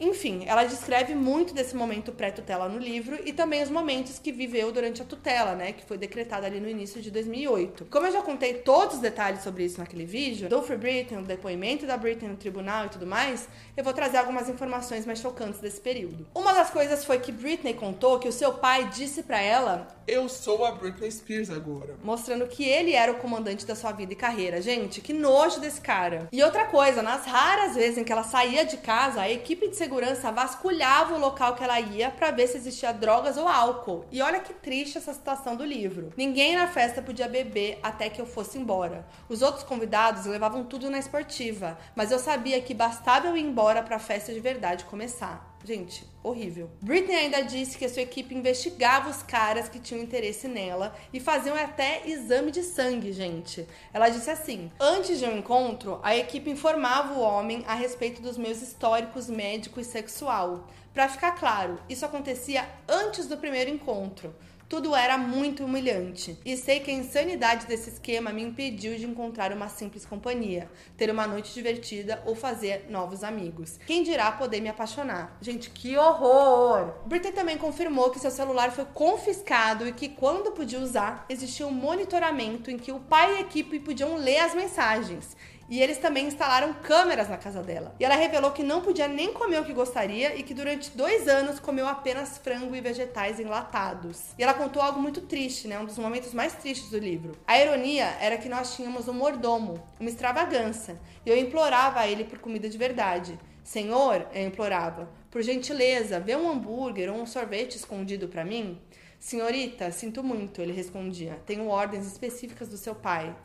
Enfim, ela descreve muito desse momento pré-tutela no livro e também os momentos que viveu durante a tutela, né, que foi decretada ali no início de 2008. Como eu já contei todos os detalhes sobre isso naquele vídeo, do Free Britney, o depoimento da Britney no tribunal e tudo mais, eu vou trazer algumas informações mais chocantes desse período. Uma das coisas foi que Britney contou que o seu pai disse para ela Eu sou a Britney Spears agora. mostrando que ele era o comandante da sua vida e carreira. Gente, que nojo desse cara. E outra coisa, nas raras vezes em que ela saía de casa, a equipe de segurança vasculhava o local que ela ia pra ver se existia drogas ou álcool. E olha que triste essa situação do livro. Ninguém na festa podia beber até que eu fosse embora. Os outros convidados levavam tudo na esportiva, mas eu sabia que bastava eu ir embora pra festa de verdade começar. Gente, horrível. Britney ainda disse que a sua equipe investigava os caras que tinham interesse nela e faziam até exame de sangue, gente. Ela disse assim: Antes de um encontro, a equipe informava o homem a respeito dos meus históricos médico e sexual. Pra ficar claro, isso acontecia antes do primeiro encontro. Tudo era muito humilhante. E sei que a insanidade desse esquema me impediu de encontrar uma simples companhia, ter uma noite divertida ou fazer novos amigos. Quem dirá poder me apaixonar? Gente, que horror! Britney também confirmou que seu celular foi confiscado e que quando podia usar, existia um monitoramento em que o pai e a equipe podiam ler as mensagens. E eles também instalaram câmeras na casa dela. E ela revelou que não podia nem comer o que gostaria e que durante dois anos comeu apenas frango e vegetais enlatados. E ela contou algo muito triste, né? Um dos momentos mais tristes do livro. A ironia era que nós tínhamos um mordomo, uma extravagância. E eu implorava a ele por comida de verdade. Senhor, eu implorava, por gentileza, vê um hambúrguer ou um sorvete escondido para mim? Senhorita, sinto muito, ele respondia. Tenho ordens específicas do seu pai.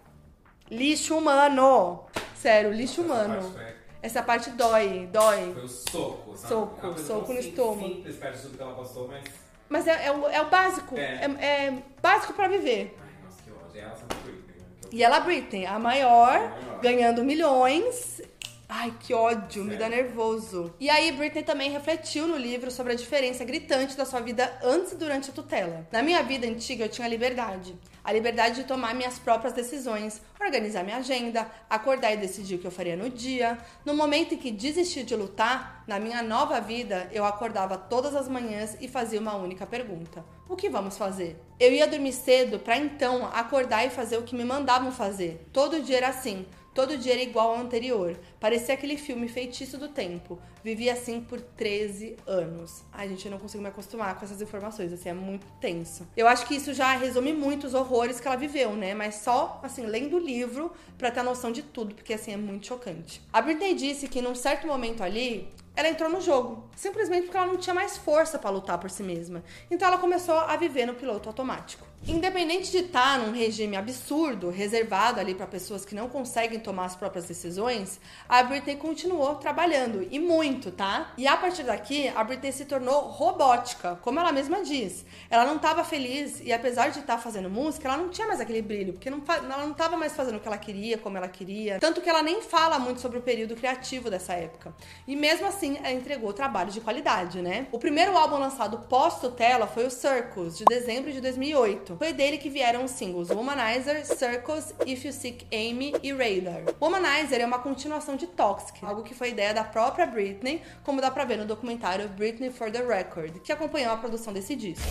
Lixo humano! Sério, lixo humano. Essa parte foi- Essa parte dói, dói. Foi o soco, sabe? Soco, É uma soco no sim- estômago. Simples perto de tudo que ela passou, mas. Mas é, é o, é o básico. É. É, é básico pra viver. Ai, nossa, que ódio. Ela sabe Britney, né? E ela, Britney, a maior, maior. ganhando milhões. Ai, que ódio, me dá Sério. nervoso. E aí, Britney também refletiu no livro sobre a diferença gritante da sua vida antes e durante a tutela. Na minha vida antiga, eu tinha liberdade. A liberdade de tomar minhas próprias decisões, organizar minha agenda, acordar e decidir o que eu faria no dia. No momento em que desisti de lutar, na minha nova vida, eu acordava todas as manhãs e fazia uma única pergunta: O que vamos fazer? Eu ia dormir cedo para então acordar e fazer o que me mandavam fazer. Todo dia era assim. Todo dia era igual ao anterior. Parecia aquele filme Feitiço do Tempo. Vivi assim por 13 anos. Ai, gente, eu não consigo me acostumar com essas informações, assim, é muito tenso. Eu acho que isso já resume muito os horrores que ela viveu, né? Mas só, assim, lendo o livro pra ter a noção de tudo, porque, assim, é muito chocante. A Britney disse que num certo momento ali, ela entrou no jogo, simplesmente porque ela não tinha mais força pra lutar por si mesma. Então ela começou a viver no piloto automático. Independente de estar num regime absurdo, reservado ali pra pessoas que não conseguem tomar as próprias decisões, a Britney continuou trabalhando e muito, tá? E a partir daqui, a Britney se tornou robótica, como ela mesma diz. Ela não estava feliz e apesar de estar fazendo música, ela não tinha mais aquele brilho, porque não ela não estava mais fazendo o que ela queria, como ela queria. Tanto que ela nem fala muito sobre o período criativo dessa época. E mesmo assim, ela entregou trabalho de qualidade, né? O primeiro álbum lançado pós-tutela foi o Circus, de dezembro de 2008. Foi dele que vieram os singles Womanizer, Circus, If You Seek Amy e Radar. Womanizer é uma continuação de Toxic, algo que foi ideia da própria Britney, como dá pra ver no documentário Britney for the Record, que acompanhou a produção desse disco.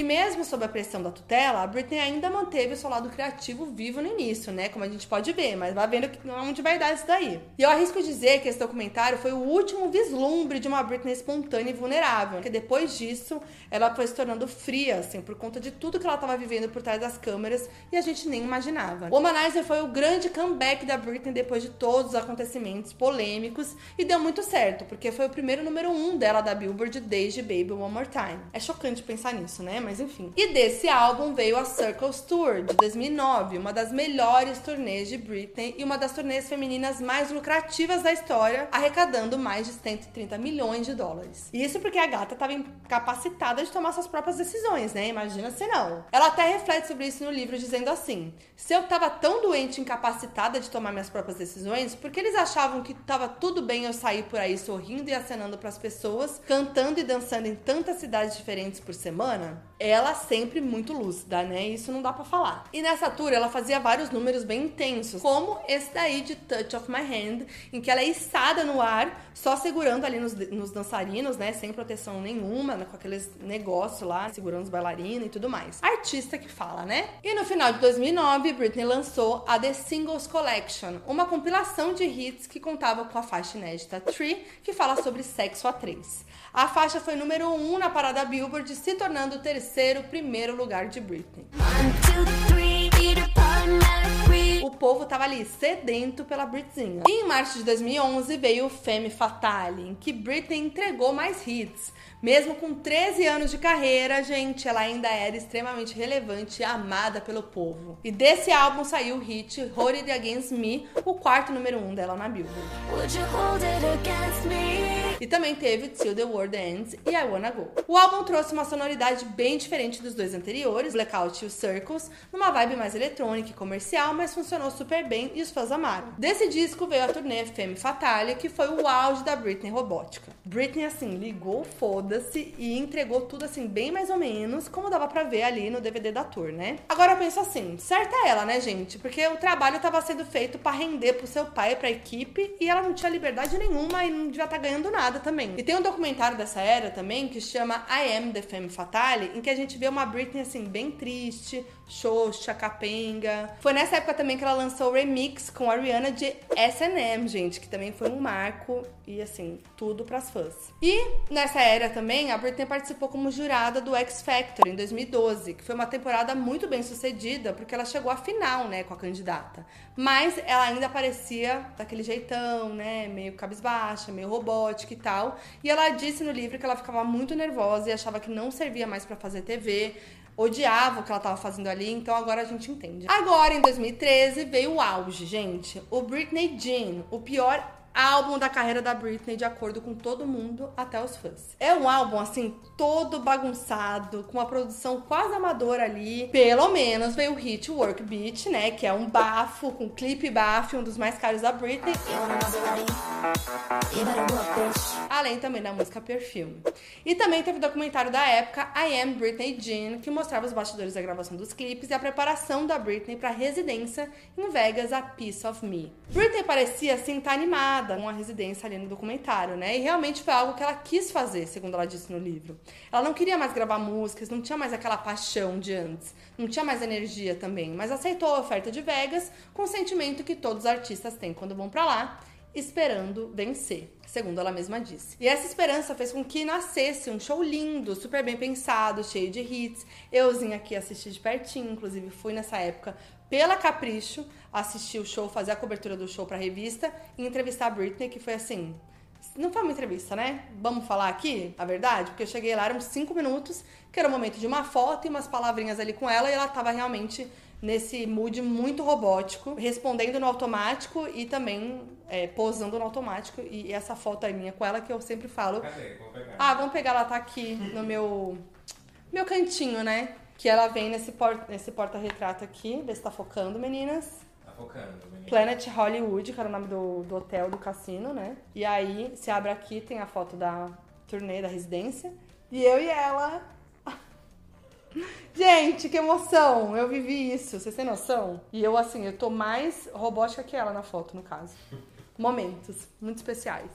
E mesmo sob a pressão da tutela, a Britney ainda manteve o seu lado criativo vivo no início, né? Como a gente pode ver, mas vai vendo onde vai dar isso daí. E eu arrisco dizer que esse documentário foi o último vislumbre de uma Britney espontânea e vulnerável, porque depois disso ela foi se tornando fria, assim, por conta de tudo que ela estava vivendo por trás das câmeras e a gente nem imaginava. O Womanizer foi o grande comeback da Britney depois de todos os acontecimentos polêmicos e deu muito certo, porque foi o primeiro número um dela da Billboard desde Baby One More Time. É chocante pensar nisso, né? Mas enfim. E desse álbum veio a Circles Tour de 2009, uma das melhores turnês de Britney e uma das turnês femininas mais lucrativas da história, arrecadando mais de 130 milhões de dólares. E isso porque a gata estava incapacitada de tomar suas próprias decisões, né? Imagina se não. Ela até reflete sobre isso no livro dizendo assim: "Se eu tava tão doente incapacitada de tomar minhas próprias decisões, porque eles achavam que tava tudo bem eu sair por aí sorrindo e acenando pras pessoas, cantando e dançando em tantas cidades diferentes por semana?" Ela sempre muito lúcida, né? Isso não dá pra falar. E nessa tour ela fazia vários números bem intensos, como esse daí de Touch of My Hand, em que ela é içada no ar, só segurando ali nos, nos dançarinos, né? Sem proteção nenhuma, né? com aqueles negócios lá, segurando os bailarinos e tudo mais. Artista que fala, né? E no final de 2009, Britney lançou a The Singles Collection, uma compilação de hits que contava com a faixa inédita Tree, que fala sobre sexo a três. A faixa foi número 1 um na parada Billboard, se tornando o terceiro primeiro lugar de Britney. O povo tava ali sedento pela Britzinha. E em março de 2011 veio o Femme Fatale, em que Britney entregou mais hits. Mesmo com 13 anos de carreira, gente, ela ainda era extremamente relevante e amada pelo povo. E desse álbum saiu o hit Hold It Against Me, o quarto número 1 um dela na Billboard. E também teve Till the World Ends e I Wanna Go. O álbum trouxe uma sonoridade bem diferente dos dois anteriores, Blackout e o Circles, numa vibe mais eletrônica e comercial, mas funcionou super bem e os fãs amaram. Desse disco veio a turnê Femme Fatale, que foi o auge da Britney robótica. Britney, assim, ligou foda-se e entregou tudo, assim, bem mais ou menos, como dava pra ver ali no DVD da tour, né? Agora eu penso assim, certa é ela, né, gente? Porque o trabalho tava sendo feito para render pro seu pai pra equipe e ela não tinha liberdade nenhuma e não devia estar tá ganhando nada também. E tem um documentário dessa era também que chama I Am the Femme Fatale, em que a gente vê uma Britney, assim, bem triste, xoxa, capenga. Foi nessa época também que ela lançou o remix com a Rihanna de S&M, gente, que também foi um marco e assim, tudo pras fãs. E nessa era também, a Britney participou como jurada do X Factor em 2012, que foi uma temporada muito bem sucedida, porque ela chegou à final, né, com a candidata. Mas ela ainda parecia daquele jeitão, né, meio cabisbaixa, meio robótica e tal. E ela disse no livro que ela ficava muito nervosa e achava que não servia mais para fazer TV odiava o que ela tava fazendo ali, então agora a gente entende. Agora, em 2013, veio o auge, gente. O Britney Jean, o pior álbum da carreira da Britney, de acordo com todo mundo, até os fãs. É um álbum, assim, todo bagunçado, com uma produção quase amadora ali. Pelo menos veio o hit Work Beat, né? Que é um bafo, com clipe bafo, um dos mais caros da Britney. Além também da música Perfume. E também teve o documentário da época, I Am Britney Jean, que mostrava os bastidores da gravação dos clipes e a preparação da Britney para residência em Vegas, a Piece of Me. Britney parecia, assim, estar tá animada nada uma residência ali no documentário, né? E realmente foi algo que ela quis fazer, segundo ela disse no livro. Ela não queria mais gravar músicas, não tinha mais aquela paixão de antes, não tinha mais energia também, mas aceitou a oferta de Vegas com o sentimento que todos os artistas têm quando vão para lá, esperando vencer, segundo ela mesma disse. E essa esperança fez com que nascesse um show lindo, super bem pensado, cheio de hits. Euzinha aqui assisti de pertinho, inclusive fui nessa época pela Capricho, assistir o show, fazer a cobertura do show pra revista e entrevistar a Britney, que foi assim. Não foi uma entrevista, né? Vamos falar aqui a verdade? Porque eu cheguei lá, eram cinco minutos, que era o momento de uma foto e umas palavrinhas ali com ela, e ela tava realmente nesse mood muito robótico, respondendo no automático e também é, posando no automático. E essa foto é minha com ela que eu sempre falo. Cadê? Pegar. Ah, vamos pegar, ela tá aqui no meu, meu cantinho, né? Que ela vem nesse, por, nesse porta-retrato aqui. Vê se tá focando, meninas. Focando, menino. Planet Hollywood, que era o nome do, do hotel, do cassino, né? E aí, se abre aqui, tem a foto da turnê da residência. E eu e ela. Gente, que emoção! Eu vivi isso, vocês têm noção? E eu, assim, eu tô mais robótica que ela na foto, no caso. Momentos muito especiais.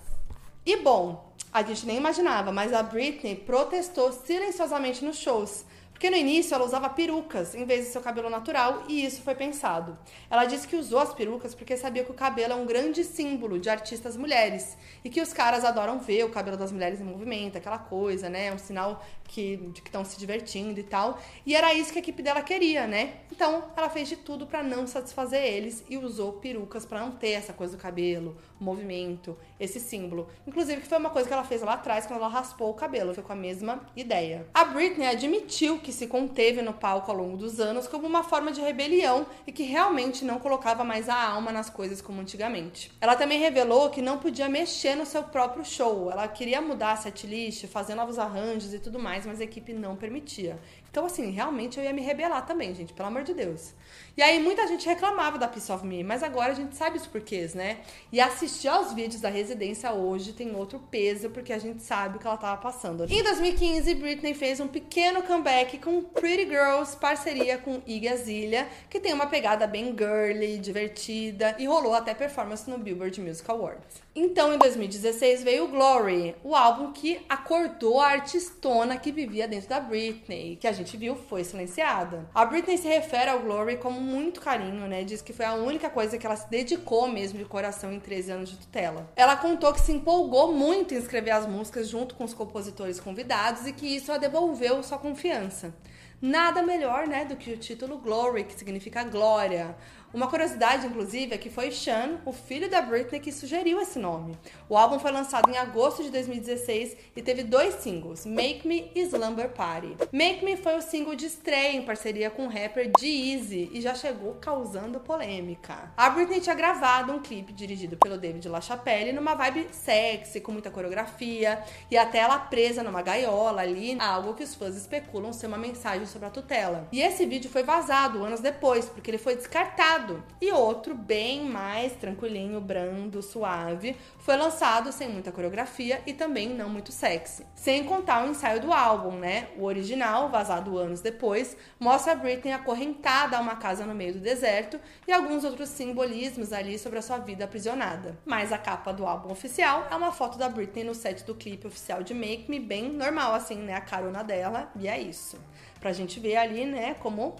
E bom, a gente nem imaginava, mas a Britney protestou silenciosamente nos shows porque no início ela usava perucas em vez de seu cabelo natural e isso foi pensado. Ela disse que usou as perucas porque sabia que o cabelo é um grande símbolo de artistas mulheres e que os caras adoram ver o cabelo das mulheres em movimento, aquela coisa, né? Um sinal que estão se divertindo e tal. E era isso que a equipe dela queria, né? Então ela fez de tudo para não satisfazer eles e usou perucas para não ter essa coisa do cabelo, movimento, esse símbolo. Inclusive que foi uma coisa que ela fez lá atrás quando ela raspou o cabelo, foi com a mesma ideia. A Britney admitiu que se conteve no palco ao longo dos anos como uma forma de rebelião e que realmente não colocava mais a alma nas coisas como antigamente. Ela também revelou que não podia mexer no seu próprio show. Ela queria mudar a setlist, fazer novos arranjos e tudo mais, mas a equipe não permitia. Então, assim, realmente eu ia me rebelar também, gente, pelo amor de Deus. E aí muita gente reclamava da Piece of Me, mas agora a gente sabe os porquês, né? E assistir aos vídeos da residência hoje tem outro peso, porque a gente sabe o que ela tava passando. Em 2015, Britney fez um pequeno comeback com Pretty Girls, parceria com Iggy Azalea, que tem uma pegada bem girly, divertida e rolou até performance no Billboard Music Awards. Então, em 2016 veio Glory, o álbum que acordou a artistona que vivia dentro da Britney, que a gente viu foi silenciada. A Britney se refere ao Glory com muito carinho, né? Diz que foi a única coisa que ela se dedicou mesmo de coração em 13 anos de tutela. Ela contou que se empolgou muito em escrever as músicas junto com os compositores convidados e que isso a devolveu sua confiança. Nada melhor, né, do que o título Glory, que significa glória. Uma curiosidade, inclusive, é que foi Sean, o filho da Britney, que sugeriu esse nome. O álbum foi lançado em agosto de 2016 e teve dois singles, Make Me e Slumber Party. Make Me foi o single de estreia em parceria com o rapper G-Eazy e já chegou causando polêmica. A Britney tinha gravado um clipe dirigido pelo David LaChapelle numa vibe sexy, com muita coreografia e até ela presa numa gaiola ali, algo que os fãs especulam ser uma mensagem sobre a tutela. E esse vídeo foi vazado anos depois, porque ele foi descartado e outro, bem mais tranquilinho, brando, suave, foi lançado sem muita coreografia e também não muito sexy. Sem contar o ensaio do álbum, né? O original, vazado anos depois, mostra a Britney acorrentada a uma casa no meio do deserto e alguns outros simbolismos ali sobre a sua vida aprisionada. Mas a capa do álbum oficial é uma foto da Britney no set do clipe oficial de Make Me, bem normal assim, né? A carona dela, e é isso. Pra gente ver ali, né, como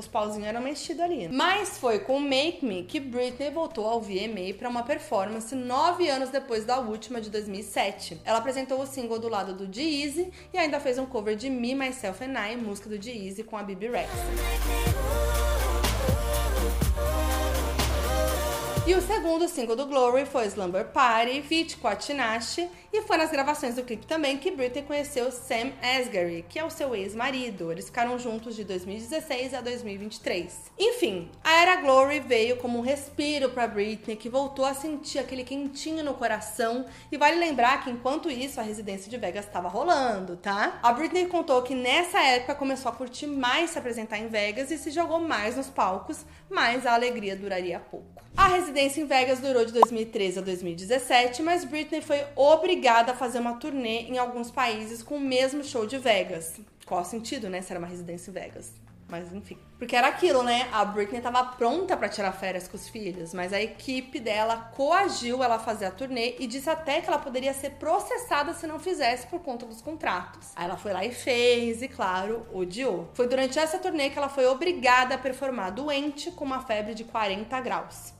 os pauzinhos eram mexidos ali. Mas foi com Make Me que Britney voltou ao VMA para uma performance nove anos depois da última de 2007. Ela apresentou o single do lado do G-Eazy e ainda fez um cover de Me, Myself and I, música do G-Eazy com a Bibi Rex. E o segundo single do Glory foi Slumber Party, feat com a Tinashe, e foi nas gravações do clipe também que Britney conheceu Sam Asghari, que é o seu ex-marido. Eles ficaram juntos de 2016 a 2023. Enfim, a era Glory veio como um respiro para Britney, que voltou a sentir aquele quentinho no coração. E vale lembrar que enquanto isso a residência de Vegas estava rolando, tá? A Britney contou que nessa época começou a curtir mais se apresentar em Vegas e se jogou mais nos palcos, mas a alegria duraria pouco. A residência em Vegas durou de 2013 a 2017, mas Britney foi obrigada a fazer uma turnê em alguns países com o mesmo show de Vegas. Qual o sentido, né? Se era uma residência em Vegas. Mas enfim. Porque era aquilo, né? A Britney tava pronta para tirar férias com os filhos, mas a equipe dela coagiu ela a fazer a turnê e disse até que ela poderia ser processada se não fizesse por conta dos contratos. Aí ela foi lá e fez, e claro, odiou. Foi durante essa turnê que ela foi obrigada a performar doente com uma febre de 40 graus.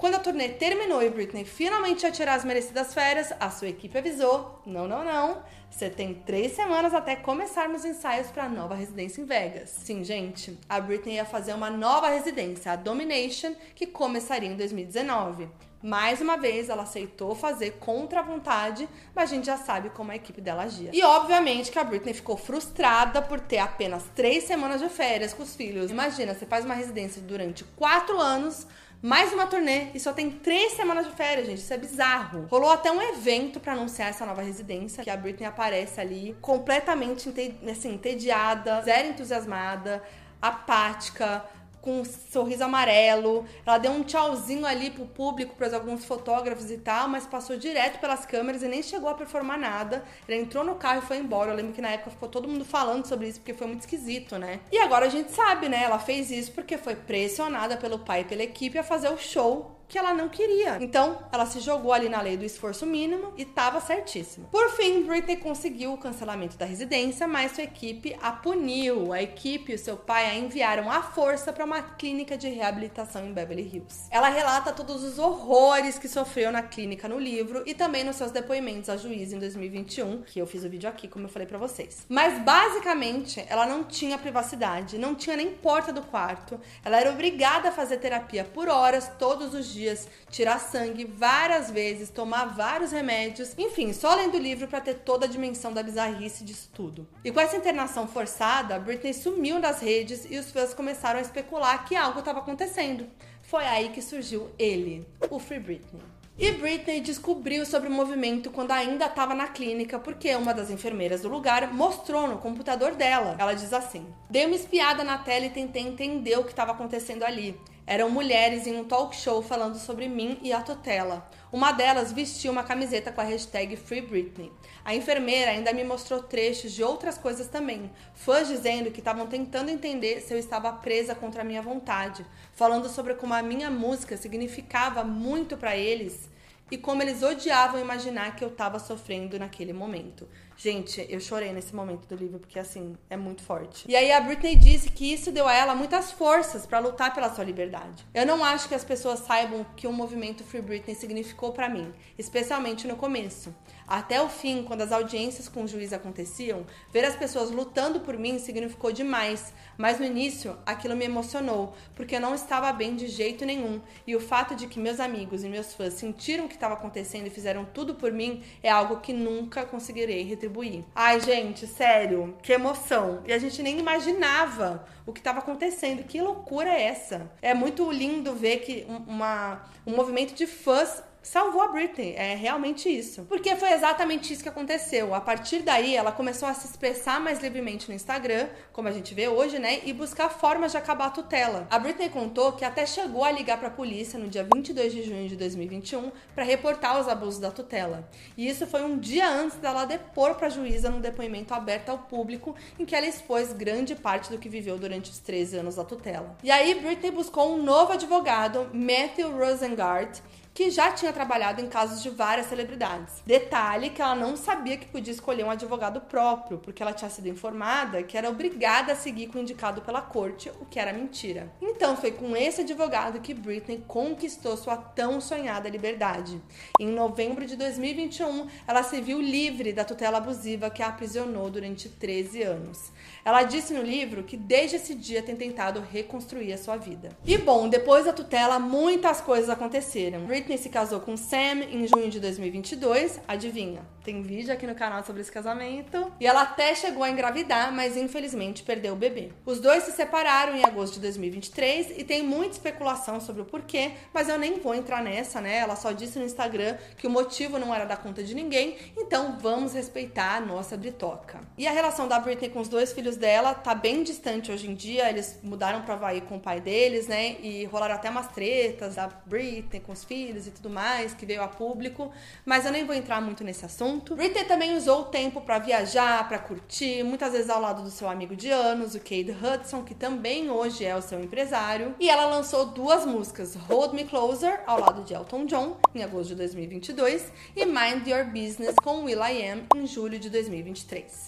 Quando a turnê terminou e Britney finalmente ia tirar as merecidas férias, a sua equipe avisou: não, não, não. Você tem três semanas até começarmos ensaios para a nova residência em Vegas. Sim, gente, a Britney ia fazer uma nova residência, a Domination, que começaria em 2019. Mais uma vez, ela aceitou fazer contra a vontade, mas a gente já sabe como a equipe dela agia. E obviamente que a Britney ficou frustrada por ter apenas três semanas de férias com os filhos. Imagina, você faz uma residência durante quatro anos, mais uma turnê e só tem três semanas de férias, gente. Isso é bizarro. Rolou até um evento para anunciar essa nova residência, que a Britney aparece ali completamente assim, entediada, zero entusiasmada, apática com um sorriso amarelo. Ela deu um tchauzinho ali pro público, para alguns fotógrafos e tal, mas passou direto pelas câmeras e nem chegou a performar nada. Ela entrou no carro e foi embora. Eu lembro que na época ficou todo mundo falando sobre isso, porque foi muito esquisito, né? E agora a gente sabe, né? Ela fez isso porque foi pressionada pelo pai e pela equipe a fazer o show que ela não queria. Então, ela se jogou ali na lei do esforço mínimo e estava certíssima. Por fim, Britney conseguiu o cancelamento da residência, mas sua equipe a puniu. A equipe e seu pai a enviaram à força para uma clínica de reabilitação em Beverly Hills. Ela relata todos os horrores que sofreu na clínica no livro e também nos seus depoimentos a juiz em 2021, que eu fiz o vídeo aqui, como eu falei para vocês. Mas basicamente, ela não tinha privacidade, não tinha nem porta do quarto. Ela era obrigada a fazer terapia por horas todos os dias dias, tirar sangue várias vezes, tomar vários remédios, enfim, só lendo o livro para ter toda a dimensão da bizarrice disso tudo. E com essa internação forçada, Britney sumiu das redes e os fãs começaram a especular que algo estava acontecendo. Foi aí que surgiu ele, o Free Britney. E Britney descobriu sobre o movimento quando ainda estava na clínica, porque uma das enfermeiras do lugar mostrou no computador dela. Ela diz assim: Dei uma espiada na tela e tentei entender o que estava acontecendo ali. Eram mulheres em um talk show falando sobre mim e a tutela. Uma delas vestiu uma camiseta com a hashtag Free Britney. A enfermeira ainda me mostrou trechos de outras coisas também. Fãs dizendo que estavam tentando entender se eu estava presa contra a minha vontade, falando sobre como a minha música significava muito para eles e como eles odiavam imaginar que eu estava sofrendo naquele momento. Gente, eu chorei nesse momento do livro porque assim, é muito forte. E aí a Britney disse que isso deu a ela muitas forças para lutar pela sua liberdade. Eu não acho que as pessoas saibam o que o movimento Free Britney significou para mim, especialmente no começo. Até o fim, quando as audiências com o juiz aconteciam, ver as pessoas lutando por mim significou demais, mas no início aquilo me emocionou, porque eu não estava bem de jeito nenhum, e o fato de que meus amigos e meus fãs sentiram o que estava acontecendo e fizeram tudo por mim é algo que nunca conseguirei retribuir. Ai, gente, sério, que emoção. E a gente nem imaginava o que estava acontecendo. Que loucura é essa? É muito lindo ver que uma, um movimento de fãs salvou a Britney. É realmente isso. Porque foi exatamente isso que aconteceu. A partir daí, ela começou a se expressar mais livremente no Instagram, como a gente vê hoje, né? E buscar formas de acabar a tutela. A Britney contou que até chegou a ligar para a polícia no dia 22 de junho de 2021 para reportar os abusos da tutela. E isso foi um dia antes dela depor para a juíza num depoimento aberto ao público, em que ela expôs grande parte do que viveu durante os 13 anos da tutela. E aí, Britney buscou um novo advogado, Matthew Rosengart, que já tinha trabalhado em casos de várias celebridades. Detalhe que ela não sabia que podia escolher um advogado próprio, porque ela tinha sido informada que era obrigada a seguir com o indicado pela corte, o que era mentira. Então foi com esse advogado que Britney conquistou sua tão sonhada liberdade. Em novembro de 2021, ela se viu livre da tutela abusiva que a aprisionou durante 13 anos. Ela disse no livro que desde esse dia tem tentado reconstruir a sua vida. E bom, depois da tutela, muitas coisas aconteceram. Britney se casou com Sam em junho de 2022. Adivinha? Tem vídeo aqui no canal sobre esse casamento. E ela até chegou a engravidar, mas infelizmente perdeu o bebê. Os dois se separaram em agosto de 2023 e tem muita especulação sobre o porquê, mas eu nem vou entrar nessa, né? Ela só disse no Instagram que o motivo não era dar conta de ninguém, então vamos respeitar a nossa Britoca. E a relação da Britney com os dois filhos dela tá bem distante hoje em dia. Eles mudaram pra Havaí com o pai deles, né? E rolaram até umas tretas da Britney com os filhos e tudo mais, que veio a público. Mas eu nem vou entrar muito nesse assunto. Britney também usou o tempo para viajar, para curtir, muitas vezes ao lado do seu amigo de anos, o Cade Hudson, que também hoje é o seu empresário. E ela lançou duas músicas, Hold Me Closer, ao lado de Elton John, em agosto de 2022, e Mind Your Business com Will.i.am, em julho de 2023.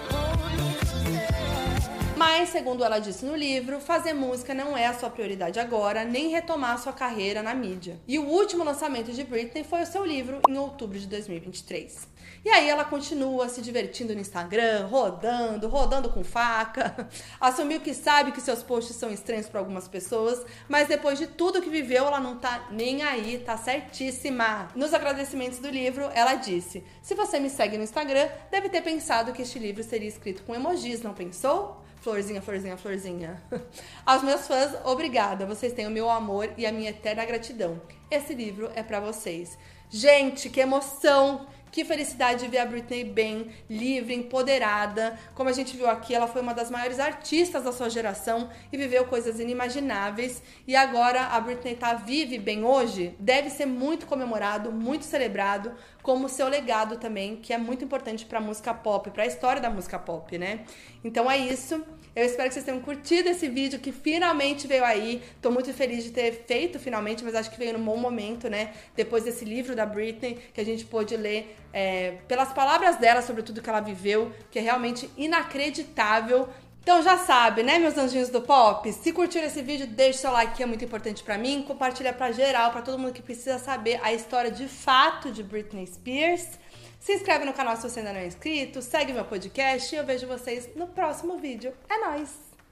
Mas, segundo ela disse no livro, fazer música não é a sua prioridade agora, nem retomar sua carreira na mídia. E o último lançamento de Britney foi o seu livro em outubro de 2023. E aí ela continua se divertindo no Instagram, rodando, rodando com faca. Assumiu que sabe que seus posts são estranhos para algumas pessoas, mas depois de tudo que viveu, ela não tá nem aí, tá certíssima. Nos agradecimentos do livro, ela disse: "Se você me segue no Instagram, deve ter pensado que este livro seria escrito com emojis, não pensou?" Florzinha, florzinha, florzinha. Aos meus fãs, obrigada. Vocês têm o meu amor e a minha eterna gratidão. Esse livro é para vocês. Gente, que emoção! Que felicidade de ver a Britney bem, livre, empoderada. Como a gente viu aqui, ela foi uma das maiores artistas da sua geração e viveu coisas inimagináveis. E agora a Britney tá vive bem hoje, deve ser muito comemorado, muito celebrado, como seu legado também, que é muito importante para a música pop, para a história da música pop, né? Então é isso. Eu espero que vocês tenham curtido esse vídeo que finalmente veio aí. Tô muito feliz de ter feito finalmente, mas acho que veio num bom momento, né? Depois desse livro da Britney, que a gente pôde ler é, pelas palavras dela sobre tudo que ela viveu, que é realmente inacreditável. Então já sabe, né, meus anjinhos do pop? Se curtiram esse vídeo, deixa seu like que é muito importante para mim, compartilha para geral, para todo mundo que precisa saber a história de fato de Britney Spears. Se inscreve no canal se você ainda não é inscrito, segue meu podcast e eu vejo vocês no próximo vídeo. É nóis!